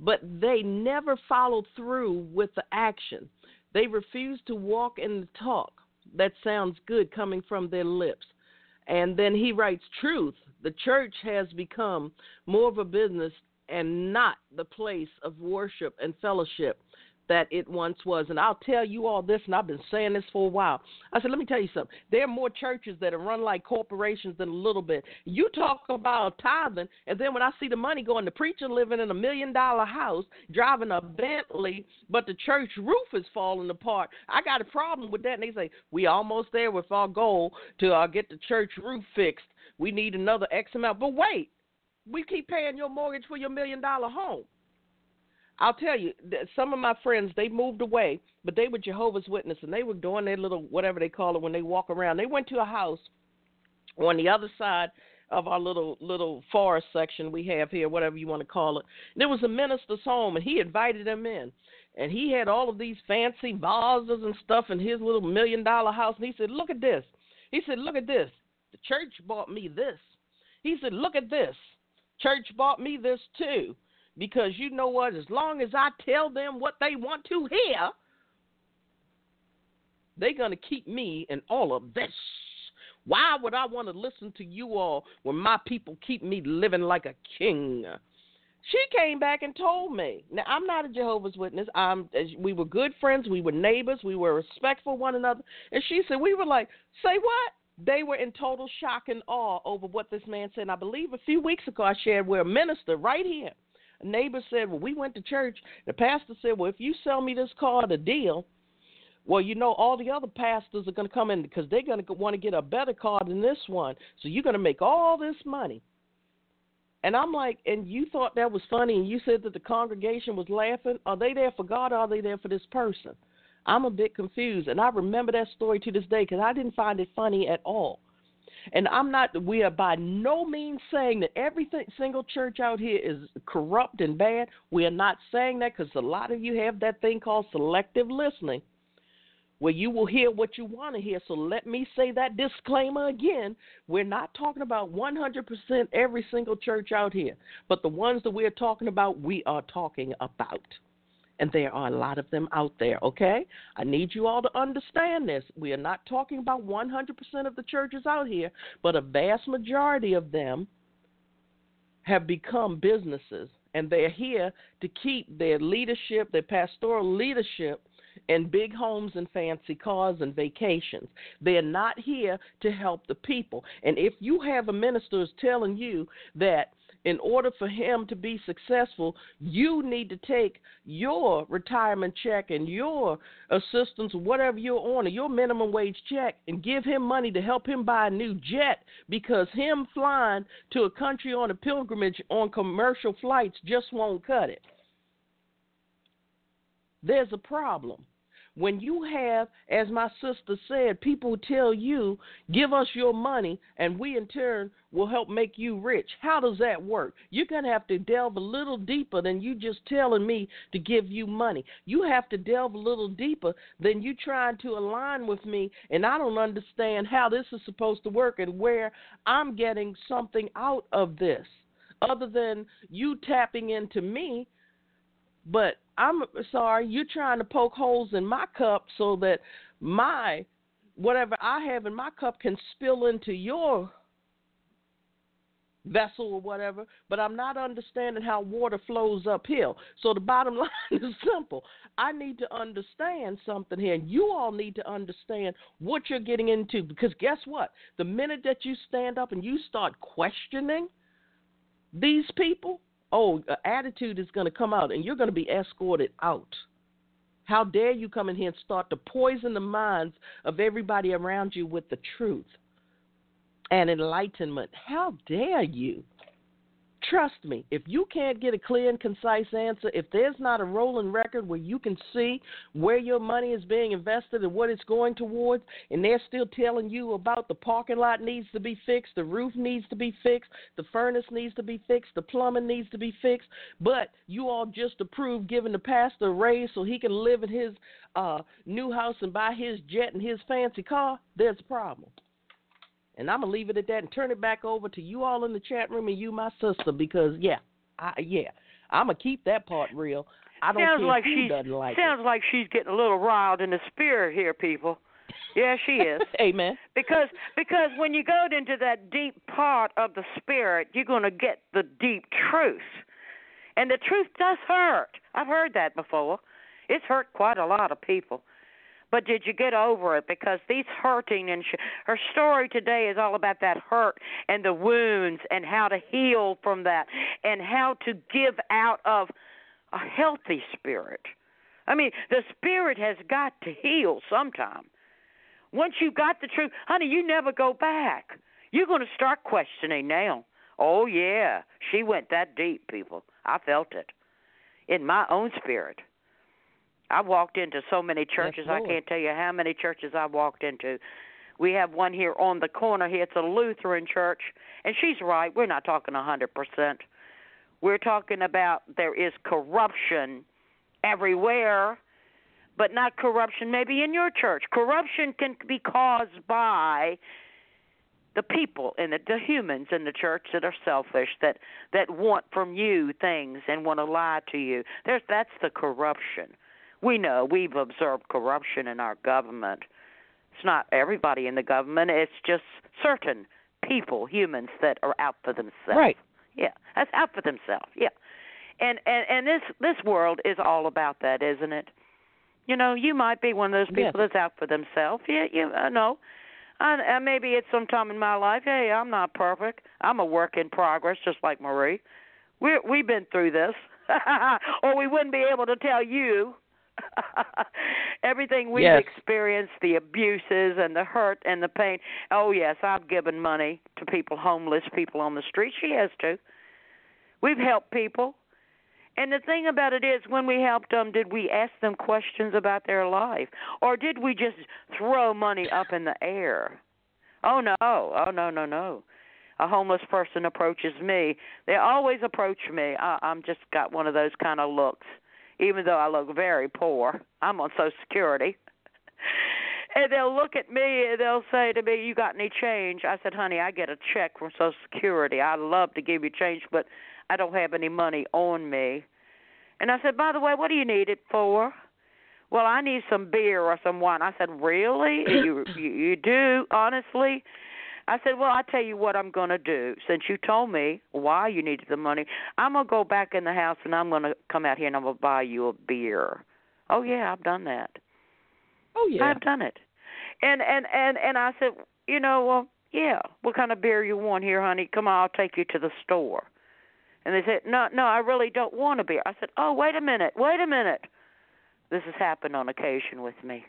C: but they never follow through with the action. They refuse to walk in the talk that sounds good coming from their lips. And then he writes, Truth, the church has become more of a business and not the place of worship and fellowship that it once was. And I'll tell you all this, and I've been saying this for a while. I said, let me tell you something. There are more churches that are run like corporations than a little bit. You talk about tithing, and then when I see the money going, the preacher living in a million dollar house, driving a Bentley, but the church roof is falling apart. I got a problem with that. And they say, we almost there with our goal to uh, get the church roof fixed. We need another X amount. But wait, we keep paying your mortgage for your million dollar home. I'll tell you, some of my friends they moved away, but they were Jehovah's Witness, and they were doing their little whatever they call it when they walk around. They went to a house on the other side of our little little forest section we have here, whatever you want to call it. And there was a minister's home, and he invited them in, and he had all of these fancy vases and stuff in his little million dollar house. And he said, "Look at this." He said, "Look at this. The church bought me this." He said, "Look at this. Church bought me this too." Because you know what? As long as I tell them what they want to hear, they're going to keep me in all of this. Why would I want to listen to you all when my people keep me living like a king? She came back and told me. Now I'm not a Jehovah's Witness. I'm. We were good friends. We were neighbors. We were respectful one another. And she said we were like, say what? They were in total shock and awe over what this man said. And I believe a few weeks ago I shared where a minister right here, a neighbor said, well, we went to church. The pastor said, well, if you sell me this car, at a deal, well, you know, all the other pastors are going to come in because they're going to want to get a better car than this one. So you're going to make all this money. And I'm like, and you thought that was funny, and you said that the congregation was laughing. Are they there for God or are they there for this person? I'm a bit confused. And I remember that story to this day because I didn't find it funny at all. And I'm not, we are by no means saying that every single church out here is corrupt and bad. We are not saying that because a lot of you have that thing called selective listening where you will hear what you want to hear. So let me say that disclaimer again. We're not talking about 100% every single church out here, but the ones that we're talking about, we are talking about. And there are a lot of them out there, okay? I need you all to understand this. We are not talking about 100% of the churches out here, but a vast majority of them have become businesses. And they're here to keep their leadership, their pastoral leadership, and big homes and fancy cars and vacations. They're not here to help the people. And if you have a minister telling you that in order for him to be successful, you need to take your retirement check and your assistance, whatever you're on, or your minimum wage check, and give him money to help him buy a new jet because him flying to a country on a pilgrimage on commercial flights just won't cut it. There's a problem. When you have, as my sister said, people tell you, give us your money and we in turn will help make you rich. How does that work? You're going to have to delve a little deeper than you just telling me to give you money. You have to delve a little deeper than you trying to align with me, and I don't understand how this is supposed to work and where I'm getting something out of this other than you tapping into me but I'm sorry, you're trying to poke holes in my cup so that my whatever I have in my cup can spill into your vessel or whatever, but I'm not understanding how water flows uphill. So the bottom line is simple. I need to understand something here. And you all need to understand what you're getting into because guess what? The minute that you stand up and you start questioning these people, oh, attitude is going to come out and you're going to be escorted out. How dare you come in here and start to poison the minds of everybody around you with the truth and enlightenment? How dare you? Trust me, if you can't get a clear and concise answer, if there's not a rolling record where you can see where your money is being invested and what it's going towards, and they're still telling you about the parking lot needs to be fixed, the roof needs to be fixed, the furnace needs to be fixed, the plumbing needs to be fixed, but you all just approve giving the pastor a raise so he can live in his uh, new house and buy his jet and his fancy car, there's a problem. And I'm gonna leave it at that and turn it back over to you all in the chat room and you, my sister, because yeah, I, yeah, I'm gonna keep that part real. I don't
D: sounds
C: care
D: like
C: who
D: she
C: doesn't like
D: sounds
C: it.
D: like she's getting a little riled in the spirit here, people. Yeah, she is.
C: Amen.
D: Because because when you go into that deep part of the spirit, you're going to get the deep truth. And the truth does hurt. I've heard that before. It's hurt quite a lot of people. But did you get over it? Because these hurting and sh- her story today is all about that hurt and the wounds and how to heal from that and how to give out of a healthy spirit. I mean, the spirit has got to heal sometime. Once you got the truth, honey, you never go back. You're going to start questioning now. Oh, yeah, she went that deep, people. I felt it in my own spirit. I walked into so many churches, I can't tell you how many churches I walked into We have one here on the corner here. It's a Lutheran church, and she's right. We're not talking a hundred percent. We're talking about there is corruption everywhere, but not corruption maybe in your church. Corruption can be caused by the people and the, the humans in the church that are selfish, that that want from you things and want to lie to you. There's that's the corruption. We know we've observed corruption in our government. It's not everybody in the government. It's just certain people, humans that are out for themselves.
C: Right.
D: Yeah, that's out for themselves. Yeah, and and and this this world is all about that, isn't it? You know, you might be one of those people
C: yes.
D: that's out for themselves. Yeah, you uh, know. And, and maybe it's sometime in my life. Hey, I'm not perfect. I'm a work in progress, just like Marie. We we've been through this, or we wouldn't be able to tell you everything we've
C: yes.
D: experienced, the abuses and the hurt and the pain. Oh yes, I've given money to people homeless, people on the street. She has too. We've helped people. And the thing about it is, when we helped them, did we ask them questions about their life, or did we just throw money up in the air? Oh no! Oh no! No no! A homeless person approaches me. They always approach me. I, I'm just got one of those kind of looks, even though I look very poor. I'm on Social Security. and they'll look at me and they'll say to me, "You got any change?" I said, "Honey, I get a check from Social Security. I'd love to give you change, but I don't have any money on me. And I said, by the way, what do you need it for? Well, I need some beer or some wine. I said, really? you, you you do honestly? I said, well, I'll tell you what I'm going to do. Since you told me why you needed the money, I'm going to go back in the house and I'm going to come out here and I'm going to buy you a beer. Oh yeah, I've done that.
C: Oh yeah,
D: I've done it. And and and and I said, you know, well, yeah. What kind of beer you want here, honey? Come on, I'll take you to the store. And they said, "No, no, I really don't want a beer." I said, "Oh, wait a minute, wait a minute." This has happened on occasion with me.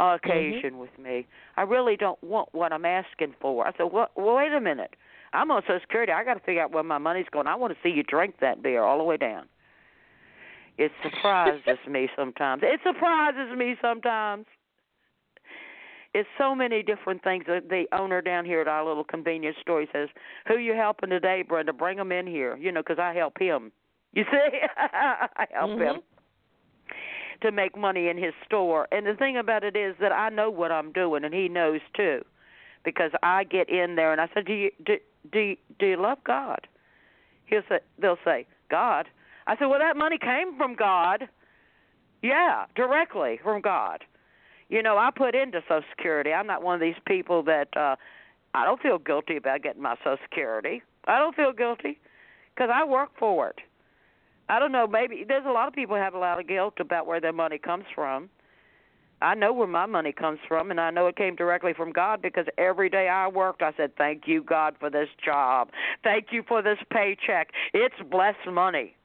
C: Mm-hmm.
D: occasion mm-hmm. with me, I really don't want what I'm asking for. I said, "Well, well wait a minute. I'm on Social Security. I got to figure out where my money's going. I want to see you drink that beer all the way down." It surprises me sometimes. It surprises me sometimes it's so many different things. That the owner down here at our little convenience store he says, "Who you helping today, Brenda? Bring them in here." You know, because I help him. You see, I help
C: mm-hmm.
D: him to make money in his store. And the thing about it is that I know what I'm doing, and he knows too, because I get in there and I said, "Do you do do do you love God?" He'll say, "They'll say God." I said, "Well, that money came from God." Yeah, directly from God you know, I put into Social Security. I'm not one of these people that uh I don't feel guilty about getting my Social Security. I don't feel guilty because I work for it. I don't know. Maybe there's a lot of people have a lot of guilt about where their money comes from. I know where my money comes from, and I know it came directly from God because every day I worked, I said, "Thank you, God, for this job. Thank you for this paycheck. It's blessed money."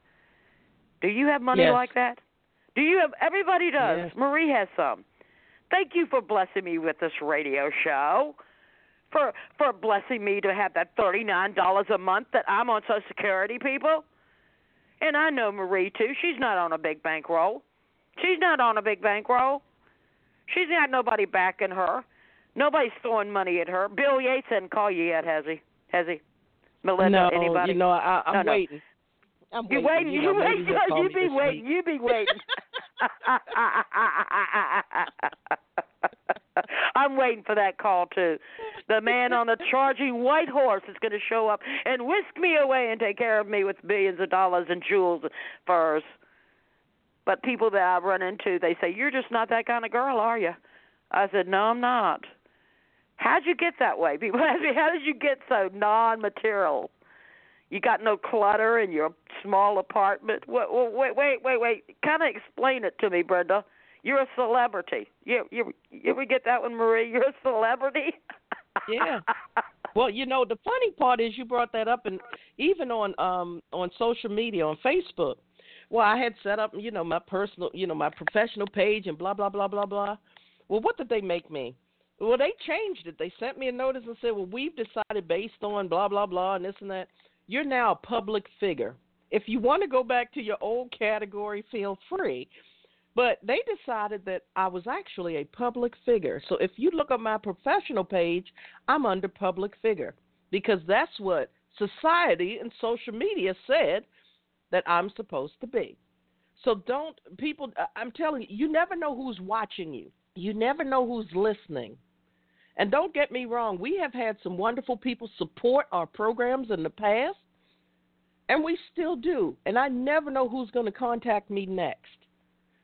D: Do you have money
C: yes.
D: like that? Do you have? Everybody does.
C: Yes.
D: Marie has some. Thank you for blessing me with this radio show. For for blessing me to have that thirty nine dollars a month that I'm on Social Security, people. And I know Marie too. She's not on a big bankroll. She's not on a big bankroll. She's got nobody backing her. Nobody's throwing money at her. Bill Gates hasn't called you yet, has he? Has he? Melinda,
C: no,
D: anybody?
C: you know, I, I'm
D: no, no.
C: waiting. I'm
D: you
C: waiting.
D: You,
C: know,
D: wait. You be waiting.
C: week.
D: You be waiting. I'm waiting for that call too. The man on the charging white horse is going to show up and whisk me away and take care of me with billions of dollars and jewels and furs. But people that I run into, they say, "You're just not that kind of girl, are you?" I said, "No, I'm not." How'd you get that way? People ask me, "How did you get so non-material?" You got no clutter in your small apartment. Wait, wait, wait, wait, wait. Kind of explain it to me, Brenda. You're a celebrity. You you you ever get that one, Marie? You're a celebrity.
C: yeah. Well, you know, the funny part is you brought that up, and even on um on social media, on Facebook. Well, I had set up, you know, my personal, you know, my professional page and blah blah blah blah blah. Well, what did they make me? Well, they changed it. They sent me a notice and said, "Well, we've decided based on blah blah blah and this and that." you're now a public figure. If you want to go back to your old category, feel free. But they decided that I was actually a public figure. So if you look at my professional page, I'm under public figure because that's what society and social media said that I'm supposed to be. So don't people I'm telling you, you never know who's watching you. You never know who's listening. And don't get me wrong, we have had some wonderful people support our programs in the past, and we still do. And I never know who's going to contact me next.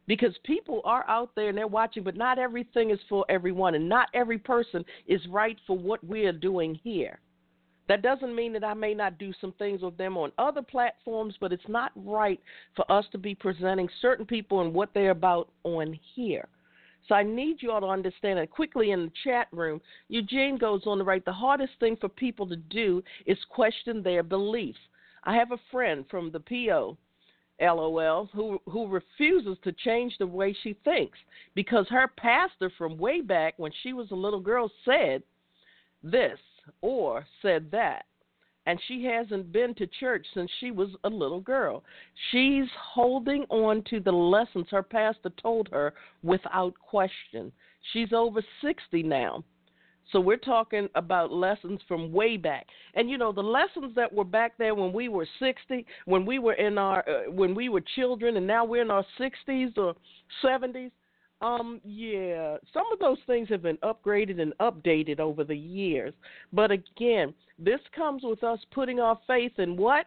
C: Because people are out there and they're watching, but not everything is for everyone, and not every person is right for what we're doing here. That doesn't mean that I may not do some things with them on other platforms, but it's not right for us to be presenting certain people and what they're about on here. So I need you all to understand that quickly in the chat room. Eugene goes on to write the hardest thing for people to do is question their beliefs. I have a friend from the PO, LOL, who who refuses to change the way she thinks because her pastor from way back when she was a little girl said this or said that and she hasn't been to church since she was a little girl. She's holding on to the lessons her pastor told her without question. She's over 60 now. So we're talking about lessons from way back. And you know, the lessons that were back there when we were 60, when we were in our uh, when we were children and now we're in our 60s or 70s, um, yeah, some of those things have been upgraded and updated over the years. But again, this comes with us putting our faith in what?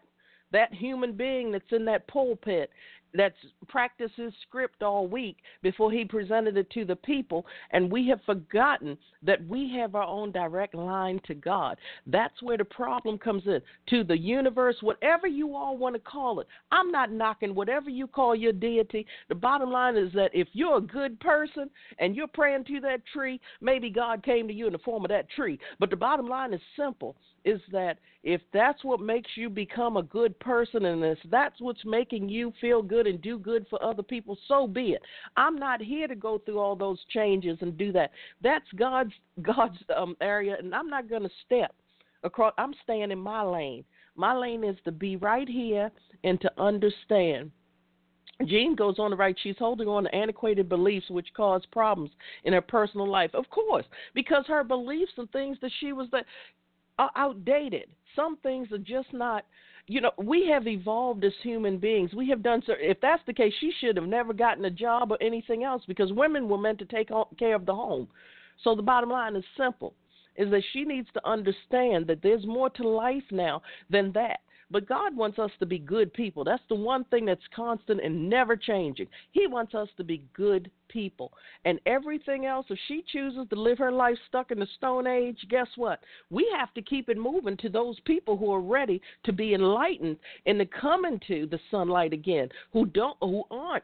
C: That human being that's in that pulpit that's practiced his script all week before he presented it to the people, and we have forgotten that we have our own direct line to God. That's where the problem comes in. To the universe, whatever you all want to call it. I'm not knocking whatever you call your deity. The bottom line is that if you're a good person and you're praying to that tree, maybe God came to you in the form of that tree. But the bottom line is simple is that if that's what makes you become a good person and if that's what's making you feel good and do good for other people, so be it. I'm not here to go through all those changes and do that. That's God's God's um, area, and I'm not going to step across. I'm staying in my lane. My lane is to be right here and to understand. Gene goes on to write, she's holding on to antiquated beliefs which cause problems in her personal life. Of course, because her beliefs and things that she was that outdated. Some things are just not you know, we have evolved as human beings. We have done so. If that's the case, she should have never gotten a job or anything else because women were meant to take care of the home. So the bottom line is simple: is that she needs to understand that there's more to life now than that. But God wants us to be good people. That's the one thing that's constant and never changing. He wants us to be good people. And everything else, if she chooses to live her life stuck in the Stone Age, guess what? We have to keep it moving to those people who are ready to be enlightened and to come into the sunlight again, who don't who aren't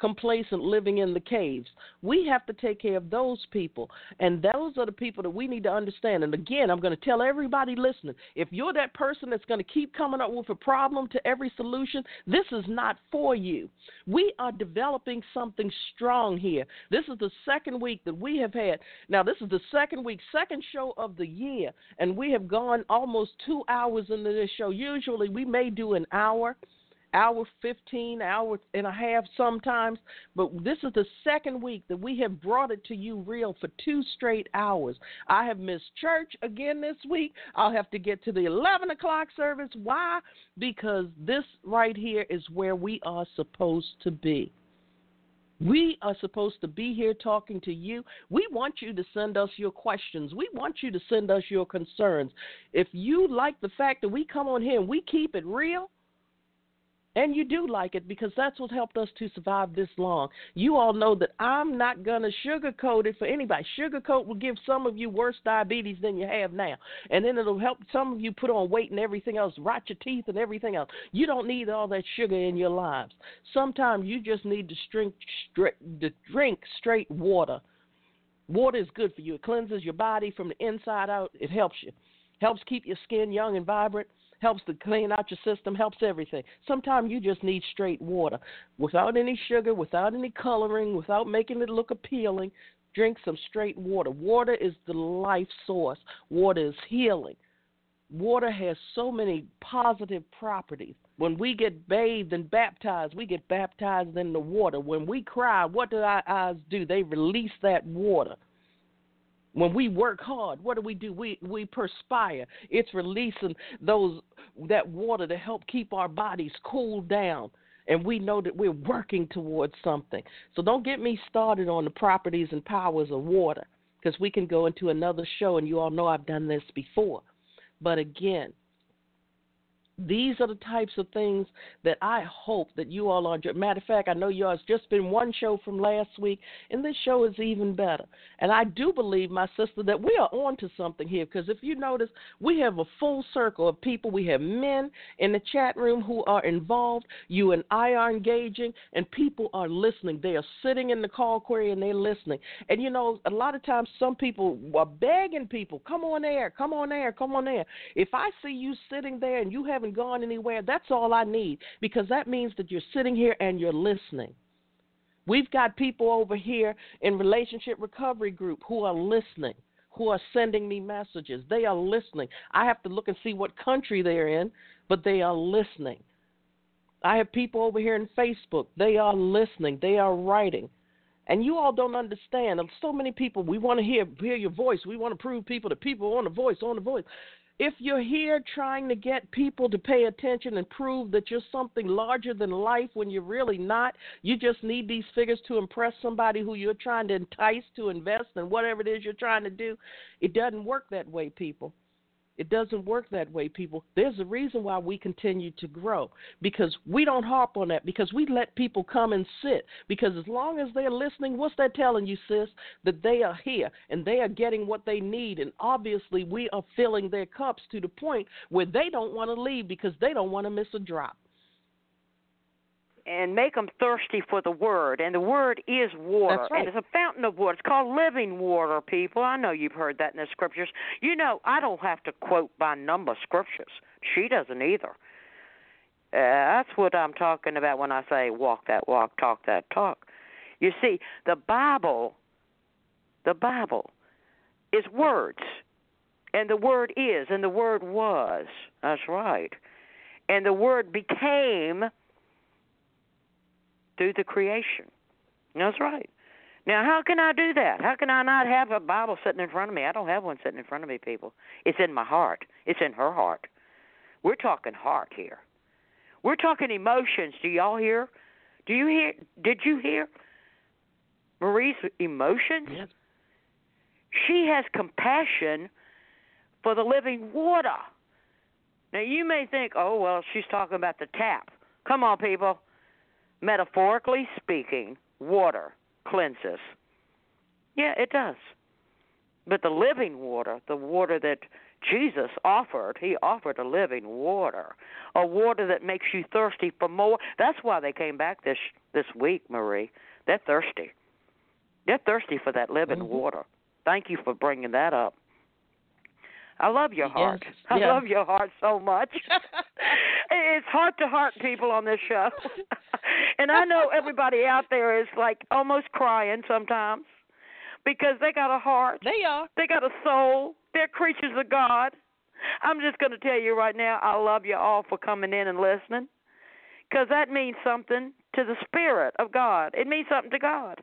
C: complacent living in the caves. We have to take care of those people. And those are the people that we need to understand. And again, I'm going to tell everybody listening if you're that person that's going to keep coming up with a problem to every solution, this is not for you. We are developing something strong here. This is the second week that we have had. Now, this is the second week, second show of the year, and we have gone almost two hours into this show. Usually, we may do an hour hour 15, hour and a half sometimes. But this is the second week that we have brought it to you real for two straight hours. I have missed church again this week. I'll have to get to the 11 o'clock service. Why? Because this right here is where we are supposed to be. We are supposed to be here talking to you. We want you to send us your questions. We want you to send us your concerns. If you like the fact that we come on here and we keep it real, and you do like it because that's what helped us to survive this long. You all know that I'm not going to sugarcoat it for anybody. Sugarcoat will give some of you worse diabetes than you have now. And then it'll help some of you put on weight and everything else, rot your teeth and everything else. You don't need all that sugar in your lives. Sometimes you just need to drink, to drink straight water. Water is good for you. It cleanses your body from the inside out. It helps you. Helps keep your skin young and vibrant helps to clean out your system, helps everything. Sometimes you just need straight water without any sugar, without any coloring, without making it look appealing. Drink some straight water. Water is the life source, water is healing. water has so many positive properties. When we get bathed and baptized, we get baptized in the water. When we cry, what do our eyes do? They release that water. When we work hard, what do we do? We we perspire. It's releasing those that water to help keep our bodies cooled down and we know that we're working towards something. So don't get me started on the properties and powers of water because we can go into another show and you all know I've done this before. But again, these are the types of things that I hope that you all are. Matter of fact, I know you all. yours just been one show from last week, and this show is even better. And I do believe, my sister, that we are on to something here because if you notice, we have a full circle of people. We have men in the chat room who are involved. You and I are engaging, and people are listening. They are sitting in the call query and they're listening. And you know, a lot of times, some people are begging people, come on air, come on air, come on air. If I see you sitting there and you haven't haven't gone anywhere, that's all I need because that means that you're sitting here and you're listening. We've got people over here in relationship recovery group who are listening, who are sending me messages. They are listening. I have to look and see what country they're in, but they are listening. I have people over here in Facebook. They are listening. They are writing. And you all don't understand. So many people, we want to hear hear your voice. We want to prove people that people on the voice, on the voice. If you're here trying to get people to pay attention and prove that you're something larger than life when you're really not, you just need these figures to impress somebody who you're trying to entice to invest in whatever it is you're trying to do. It doesn't work that way, people. It doesn't work that way, people. There's a reason why we continue to grow because we don't harp on that because we let people come and sit. Because as long as they're listening, what's that telling you, sis? That they are here and they are getting what they need. And obviously, we are filling their cups to the point where they don't want to leave because they don't want to miss a drop
D: and make them thirsty for the word. And the word is water.
C: Right.
D: And it's a fountain of water. It's called living water, people. I know you've heard that in the scriptures. You know, I don't have to quote by number scriptures. She doesn't either. Uh, that's what I'm talking about when I say walk that walk, talk that talk. You see, the Bible, the Bible is words. And the word is, and the word was. That's right. And the word became through the creation. That's right. Now, how can I do that? How can I not have a Bible sitting in front of me? I don't have one sitting in front of me, people. It's in my heart. It's in her heart. We're talking heart here. We're talking emotions. Do y'all hear? Do you hear? Did you hear Marie's emotions?
C: Yes.
D: She has compassion for the living water. Now, you may think, oh, well, she's talking about the tap. Come on, people. Metaphorically speaking, water cleanses. Yeah, it does. But the living water, the water that Jesus offered, he offered a living water, a water that makes you thirsty for more. That's why they came back this this week, Marie. They're thirsty. They're thirsty for that living
C: mm-hmm.
D: water. Thank you for bringing that up. I love your heart.
C: Yes.
D: I
C: yeah.
D: love your heart so much. it's heart to heart people on this show. and I know everybody out there is like almost crying sometimes because they got a heart.
C: They are.
D: They got a soul. They're creatures of God. I'm just going to tell you right now, I love you all for coming in and listening because that means something to the Spirit of God. It means something to God.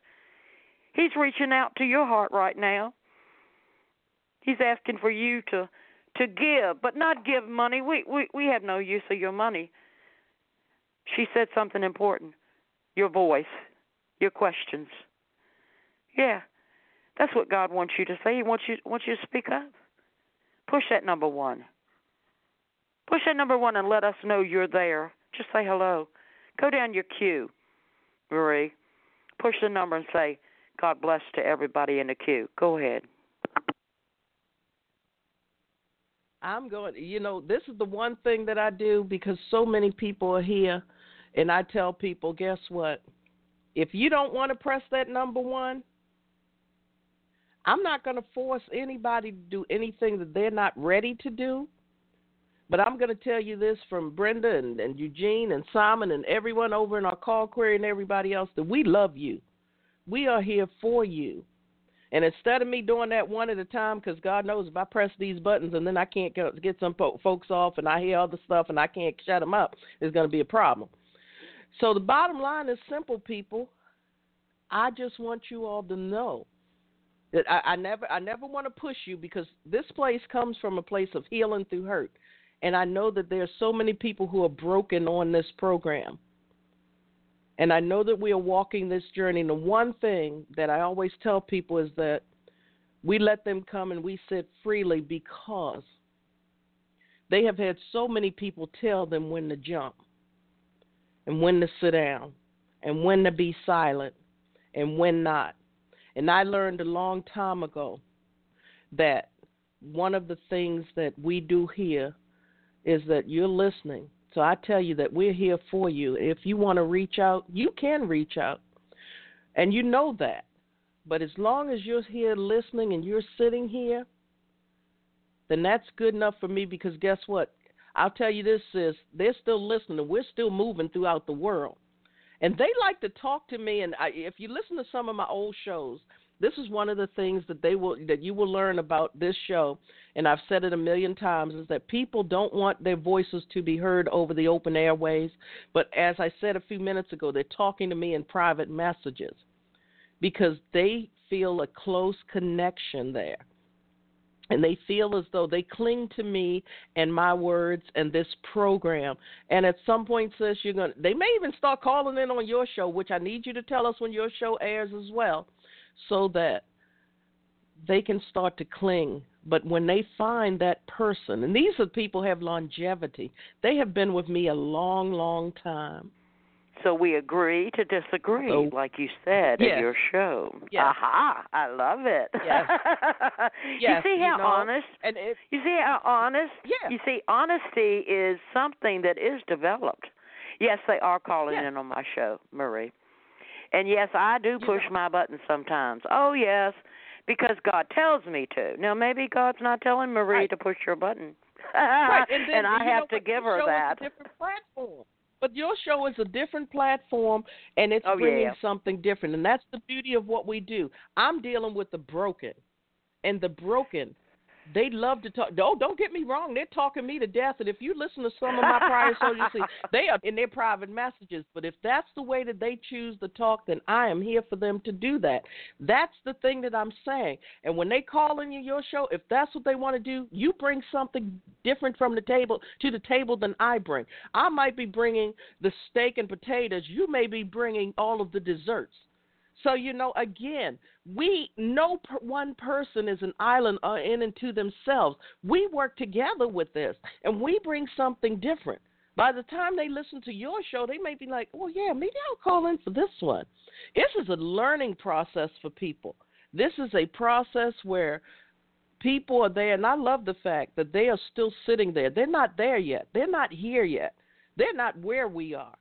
D: He's reaching out to your heart right now. He's asking for you to to give, but not give money. We we we have no use of your money. She said something important. Your voice, your questions. Yeah. That's what God wants you to say. He wants you wants you to speak up. Push that number 1. Push that number 1 and let us know you're there. Just say hello. Go down your queue, Marie. Push the number and say, God bless to everybody in the queue. Go ahead.
C: I'm going, you know, this is the one thing that I do because so many people are here. And I tell people, guess what? If you don't want to press that number one, I'm not going to force anybody to do anything that they're not ready to do. But I'm going to tell you this from Brenda and, and Eugene and Simon and everyone over in our call query and everybody else that we love you. We are here for you. And instead of me doing that one at a time, because God knows if I press these buttons and then I can't get some folks off and I hear other stuff and I can't shut them up, it's going to be a problem. So the bottom line is simple, people. I just want you all to know that I, I never, I never want to push you because this place comes from a place of healing through hurt, and I know that there are so many people who are broken on this program. And I know that we are walking this journey. And the one thing that I always tell people is that we let them come and we sit freely because they have had so many people tell them when to jump and when to sit down and when to be silent and when not. And I learned a long time ago that one of the things that we do here is that you're listening so I tell you that we're here for you. If you want to reach out, you can reach out. And you know that. But as long as you're here listening and you're sitting here, then that's good enough for me because guess what? I'll tell you this is they're still listening. We're still moving throughout the world. And they like to talk to me and I, if you listen to some of my old shows, this is one of the things that they will that you will learn about this show and I've said it a million times is that people don't want their voices to be heard over the open airways. But as I said a few minutes ago they're talking to me in private messages because they feel a close connection there. And they feel as though they cling to me and my words and this program. And at some point says you're to they may even start calling in on your show which i need you to tell us when your show airs as well so that they can start to cling. But when they find that person, and these are people who have longevity, they have been with me a long, long time.
D: So we agree to disagree, so, like you said
C: yes.
D: in your show.
C: Yes.
D: Aha! I love it.
C: Yes. yes.
D: You see how
C: you know,
D: honest?
C: And if,
D: you see how honest?
C: Yeah.
D: You see, honesty is something that is developed. Yes, they are calling
C: yes.
D: in on my show, Marie. And yes, I do push my buttons sometimes. Oh yes, because God tells me to. Now maybe God's not telling Marie
C: right.
D: to push your button.
C: right. And, then,
D: and I have to give her that.
C: different platform. But your show is a different platform, and it's
D: oh,
C: bringing
D: yeah.
C: something different, and that's the beauty of what we do. I'm dealing with the broken, and the broken they love to talk. Oh, don't get me wrong. They're talking me to death. And if you listen to some of my prior see they are in their private messages. But if that's the way that they choose to talk, then I am here for them to do that. That's the thing that I'm saying. And when they call in your show, if that's what they want to do, you bring something different from the table to the table than I bring. I might be bringing the steak and potatoes. You may be bringing all of the desserts. So you know, again, we no per, one person is an island uh, in and to themselves. We work together with this, and we bring something different. By the time they listen to your show, they may be like, "Oh yeah, maybe I'll call in for this one." This is a learning process for people. This is a process where people are there, and I love the fact that they are still sitting there. They're not there yet. They're not here yet. They're not where we are.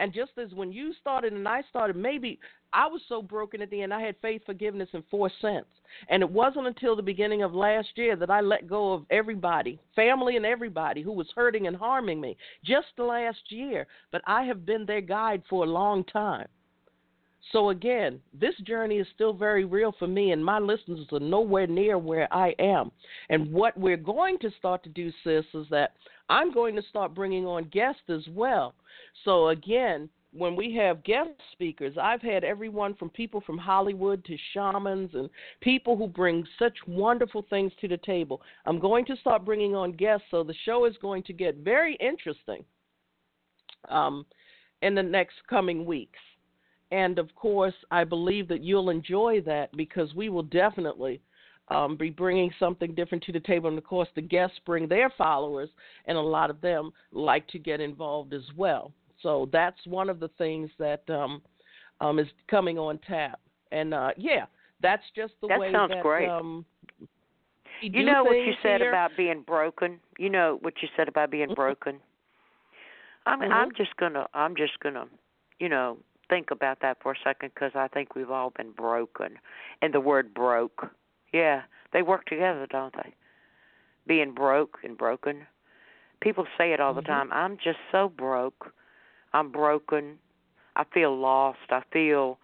C: And just as when you started and I started, maybe I was so broken at the end, I had faith, forgiveness, and four cents. And it wasn't until the beginning of last year that I let go of everybody, family and everybody who was hurting and harming me. Just the last year. But I have been their guide for a long time. So again, this journey is still very real for me, and my listeners are nowhere near where I am. And what we're going to start to do, sis, is that I'm going to start bringing on guests as well. So again, when we have guest speakers, I've had everyone from people from Hollywood to shamans and people who bring such wonderful things to the table. I'm going to start bringing on guests, so the show is going to get very interesting um, in the next coming weeks. And of course, I believe that you'll enjoy that because we will definitely um, be bringing something different to the table. And of course, the guests bring their followers, and a lot of them like to get involved as well. So that's one of the things that um, um, is coming on tap. And uh, yeah, that's just the
D: that
C: way
D: sounds
C: that
D: great.
C: Um,
D: you know what you said
C: here.
D: about being broken. You know what you said about being
C: mm-hmm.
D: broken. I'm
C: mm-hmm.
D: I'm just gonna I'm just gonna you know think about that for a second because I think we've all been broken, and the word broke. Yeah, they work together, don't they? Being broke and broken. People say it all the
C: mm-hmm.
D: time. I'm just so broke. I'm broken. I feel lost. I feel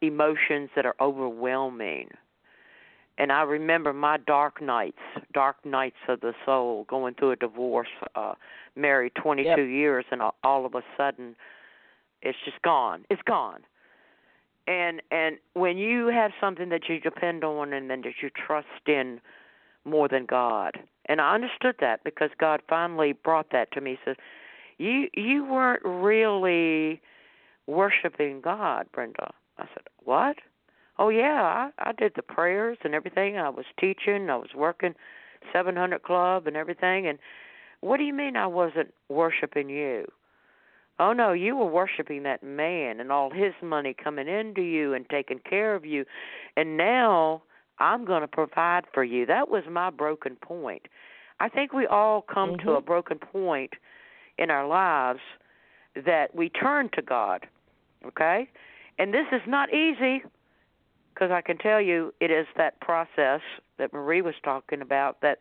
D: emotions that are overwhelming. and I remember my dark nights, dark nights of the soul, going through a divorce, uh, married 22
C: yep.
D: years, and all of a sudden, it's just gone. It's gone. And and when you have something that you depend on and then that you trust in more than God, and I understood that because God finally brought that to me. He says, "You you weren't really worshiping God, Brenda." I said, "What?" Oh yeah, I, I did the prayers and everything. I was teaching. I was working 700 Club and everything. And what do you mean I wasn't worshiping you? Oh no, you were worshiping that man and all his money coming into you and taking care of you. And now I'm going to provide for you. That was my broken point. I think we all come
C: mm-hmm.
D: to a broken point in our lives that we turn to God. Okay? And this is not easy because I can tell you it is that process that Marie was talking about that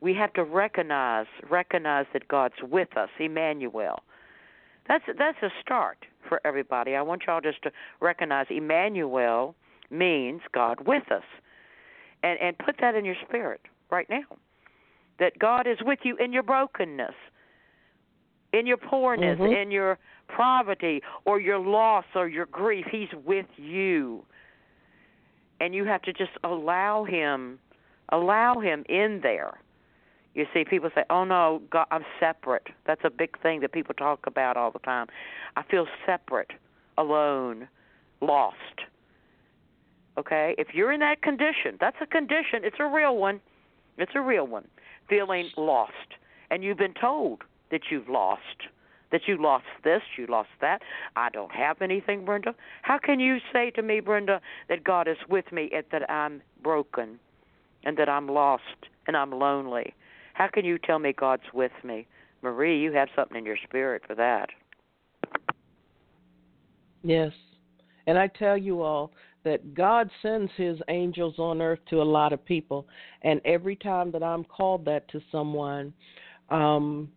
D: we have to recognize recognize that God's with us, Emmanuel. That's that's a start for everybody. I want y'all just to recognize Emmanuel means God with us. And and put that in your spirit right now. That God is with you in your brokenness, in your poorness,
C: mm-hmm.
D: in your poverty or your loss or your grief. He's with you and you have to just allow him allow him in there you see people say oh no god i'm separate. That's a big thing that people talk about all the time. I feel separate alone lost. Okay? If you're in that condition that's a condition. It's a real one. It's a real one. Feeling lost. And you've been told that you've lost that you lost this, you lost that. I don't have anything, Brenda. How can you say to me, Brenda, that God is with me and that I'm broken and that I'm lost and I'm lonely? How can you tell me God's with me? Marie, you have something in your spirit for that.
C: Yes. And I tell you all that God sends his angels on earth to a lot of people. And every time that I'm called that to someone, um,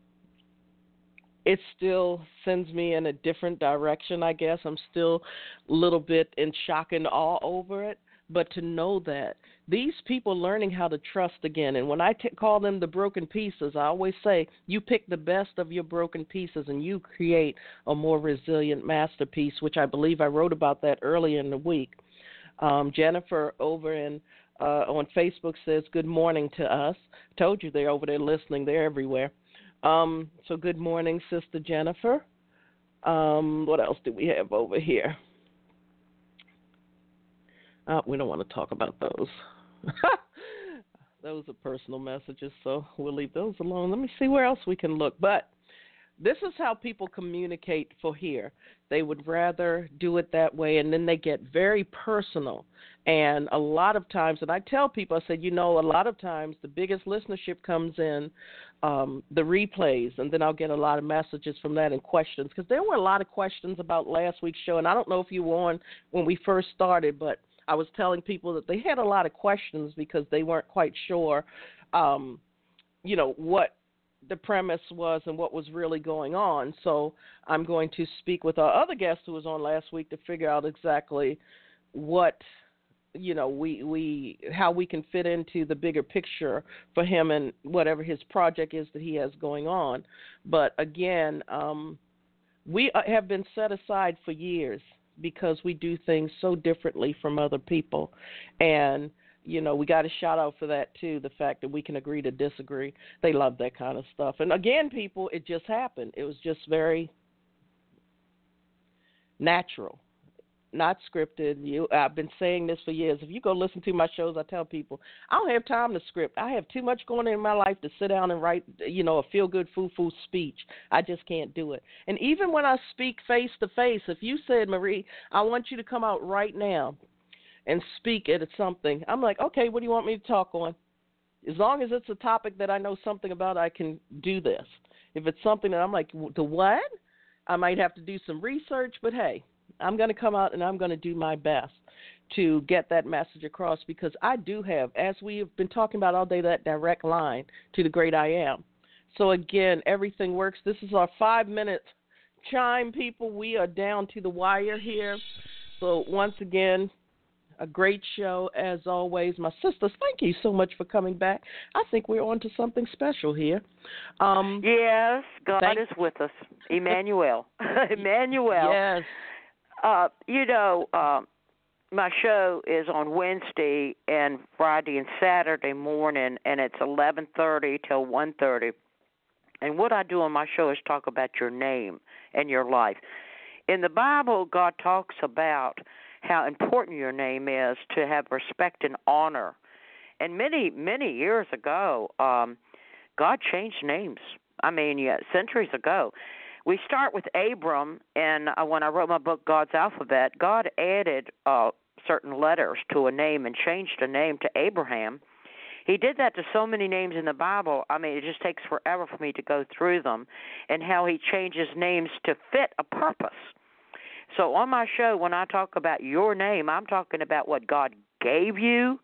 C: it still sends me in a different direction, I guess. I'm still a little bit in shock and awe over it. But to know that these people learning how to trust again, and when I t- call them the broken pieces, I always say you pick the best of your broken pieces and you create a more resilient masterpiece, which I believe I wrote about that earlier in the week. Um, Jennifer over in uh, on Facebook says good morning to us. Told you they're over there listening. They're everywhere. Um, so good morning, Sister Jennifer. Um, what else do we have over here? Uh, we don't want to talk about those. those are personal messages, so we'll leave those alone. Let me see where else we can look. But this is how people communicate for here. They would rather do it that way, and then they get very personal. And a lot of times, and I tell people, I said, you know, a lot of times the biggest listenership comes in um, the replays, and then I'll get a lot of messages from that and questions because there were a lot of questions about last week's show, and I don't know if you were on when we first started, but I was telling people that they had a lot of questions because they weren't quite sure, um, you know, what the premise was and what was really going on. So I'm going to speak with our other guest who was on last week to figure out exactly what you know we we how we can fit into the bigger picture for him and whatever his project is that he has going on but again um we uh, have been set aside for years because we do things so differently from other people and you know, we got a shout out for that too. The fact that we can agree to disagree. They love that kind of stuff. And again, people, it just happened. It was just very natural, not scripted. You, I've been saying this for years. If you go listen to my shows, I tell people I don't have time to script. I have too much going on in my life to sit down and write, you know, a feel good foo foo speech. I just can't do it. And even when I speak face to face, if you said, Marie, I want you to come out right now and speak at something, I'm like, okay, what do you want me to talk on? As long as it's a topic that I know something about, I can do this. If it's something that I'm like, the what? I might have to do some research, but hey, I'm going to come out and I'm going to do my best to get that message across because I do have, as we have been talking about all day, that direct line to the great I am. So again, everything works. This is our five minute chime, people. We are down to the wire here. So once again, A great show as always. My sisters, thank you so much for coming back. I think we're on to something special here. Um,
D: yes, God
C: thank-
D: is with us. Emmanuel. Emmanuel.
C: Yes.
D: Uh, you know, uh, my show is on Wednesday and Friday and Saturday morning, and it's eleven thirty till one thirty. And what I do on my show is talk about your name and your life. In the Bible, God talks about how important your name is to have respect and honor. And many, many years ago, um, God changed names. I mean, yeah, centuries ago. We start with Abram, and uh, when I wrote my book, God's Alphabet, God added uh, certain letters to a name and changed a name to Abraham. He did that to so many names in the Bible. I mean, it just takes forever for me to go through them, and how He changes names to fit a purpose. So on my show, when I talk about your name, I'm talking about what God gave you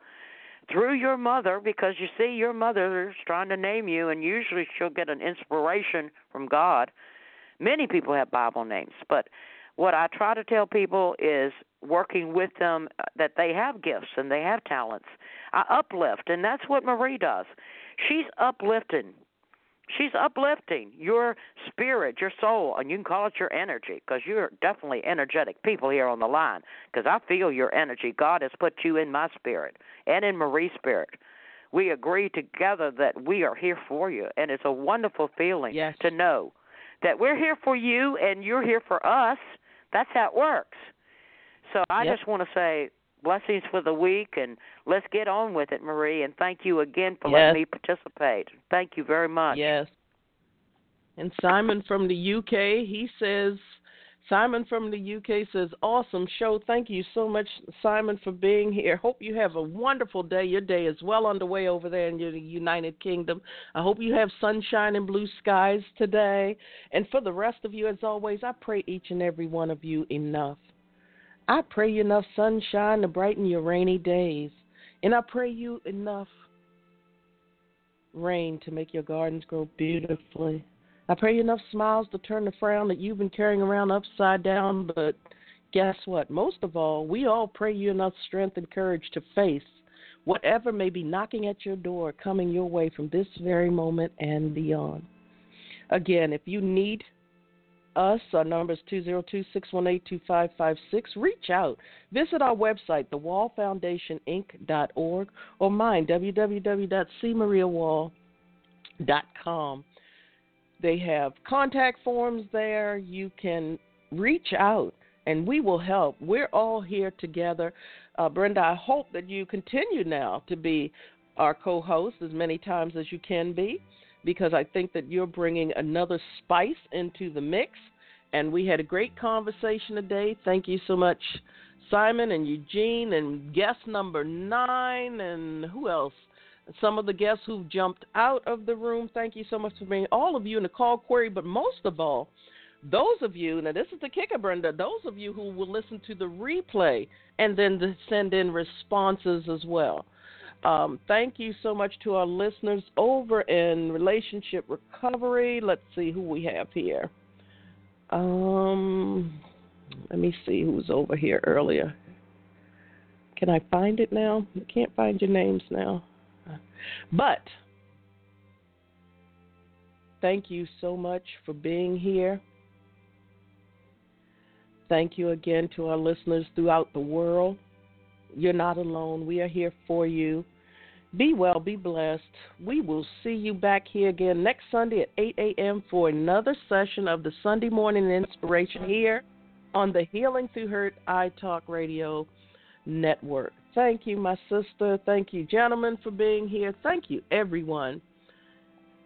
D: through your mother, because you see, your mother is trying to name you, and usually she'll get an inspiration from God. Many people have Bible names, but what I try to tell people is working with them uh, that they have gifts and they have talents. I uplift, and that's what Marie does. She's uplifting. She's uplifting your spirit, your soul, and you can call it your energy because you're definitely energetic people here on the line because I feel your energy. God has put you in my spirit and in Marie's spirit. We agree together that we are here for you, and it's a wonderful feeling
C: Yes.
D: to know that we're here for you and you're here for us. That's how it works. So I
C: Yep.
D: just want to say blessings for the week and let's get on with it, Marie. And thank you again for
C: Yes.
D: letting me participate. Thank you very much.
C: Yes. And Simon from the UK, he says, Simon from the UK says, awesome show. Thank you so much, Simon, for being here. Hope you have a wonderful day. Your day is well underway over there in the United Kingdom. I hope you have sunshine and blue skies today. And for the rest of you, as always, I pray each and every one of you enough. I pray you enough sunshine to brighten your rainy days. And I pray you enough rain to make your gardens grow beautifully. I pray you enough smiles to turn the frown that you've been carrying around upside down. But guess what? Most of all, we all pray you enough strength and courage to face whatever may be knocking at your door, coming your way from this very moment and beyond. Again, if you need us, our number is 202-618-2556. Reach out. Visit our website, thewallfoundationinc.org, or mine, www.cmariawall.com. They have contact forms there. You can reach out and we will help. We're all here together. Uh, Brenda, I hope that you continue now to be our co host as many times as you can be because I think that you're bringing another spice into the mix. And we had a great conversation today. Thank you so much, Simon and Eugene, and guest number nine, and who else? Some of the guests who've jumped out of the room. Thank you so much for being all of you in the call query, but most of all, those of you, now this is the kicker, Brenda, those of you who will listen to the replay and then send in responses as well. Um, thank you so much to our listeners over in relationship recovery. Let's see who we have here. Um, let me see who's over here earlier. Can I find it now? I can't find your names now. But thank you so much for being here. Thank you again to our listeners throughout the world. You're not alone. We are here for you. Be well, be blessed. We will see you back here again next Sunday at 8 a.m. for another session of the Sunday Morning Inspiration here on the Healing Through Hurt I Talk Radio Network. Thank you, my sister. Thank you, gentlemen, for being here. Thank you, everyone.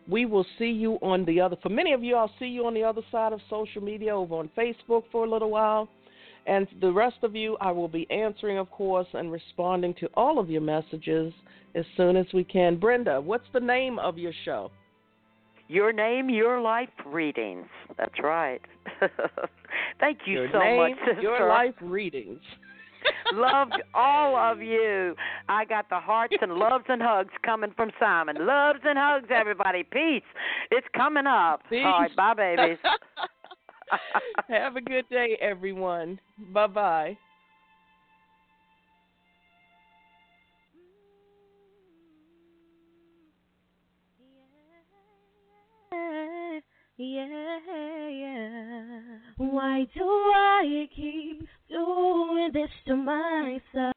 C: We will see you on the other. For many of you, I'll see you on the other side of social media over on Facebook for a little while. And the rest of you, I will be answering, of course, and responding to all of your messages as soon as we can. Brenda, what's the name of your show?
D: Your name, your life readings. That's right. Thank you
C: your
D: so
C: name,
D: much, sister.
C: Your life readings.
D: Love all of you. I got the hearts and loves and hugs coming from Simon. Loves and hugs, everybody. Peace. It's coming up.
C: Peace.
D: All right, bye, babies.
C: Have a good day, everyone. Bye bye.
A: Yeah yeah, yeah. Why do I keep doing this to myself?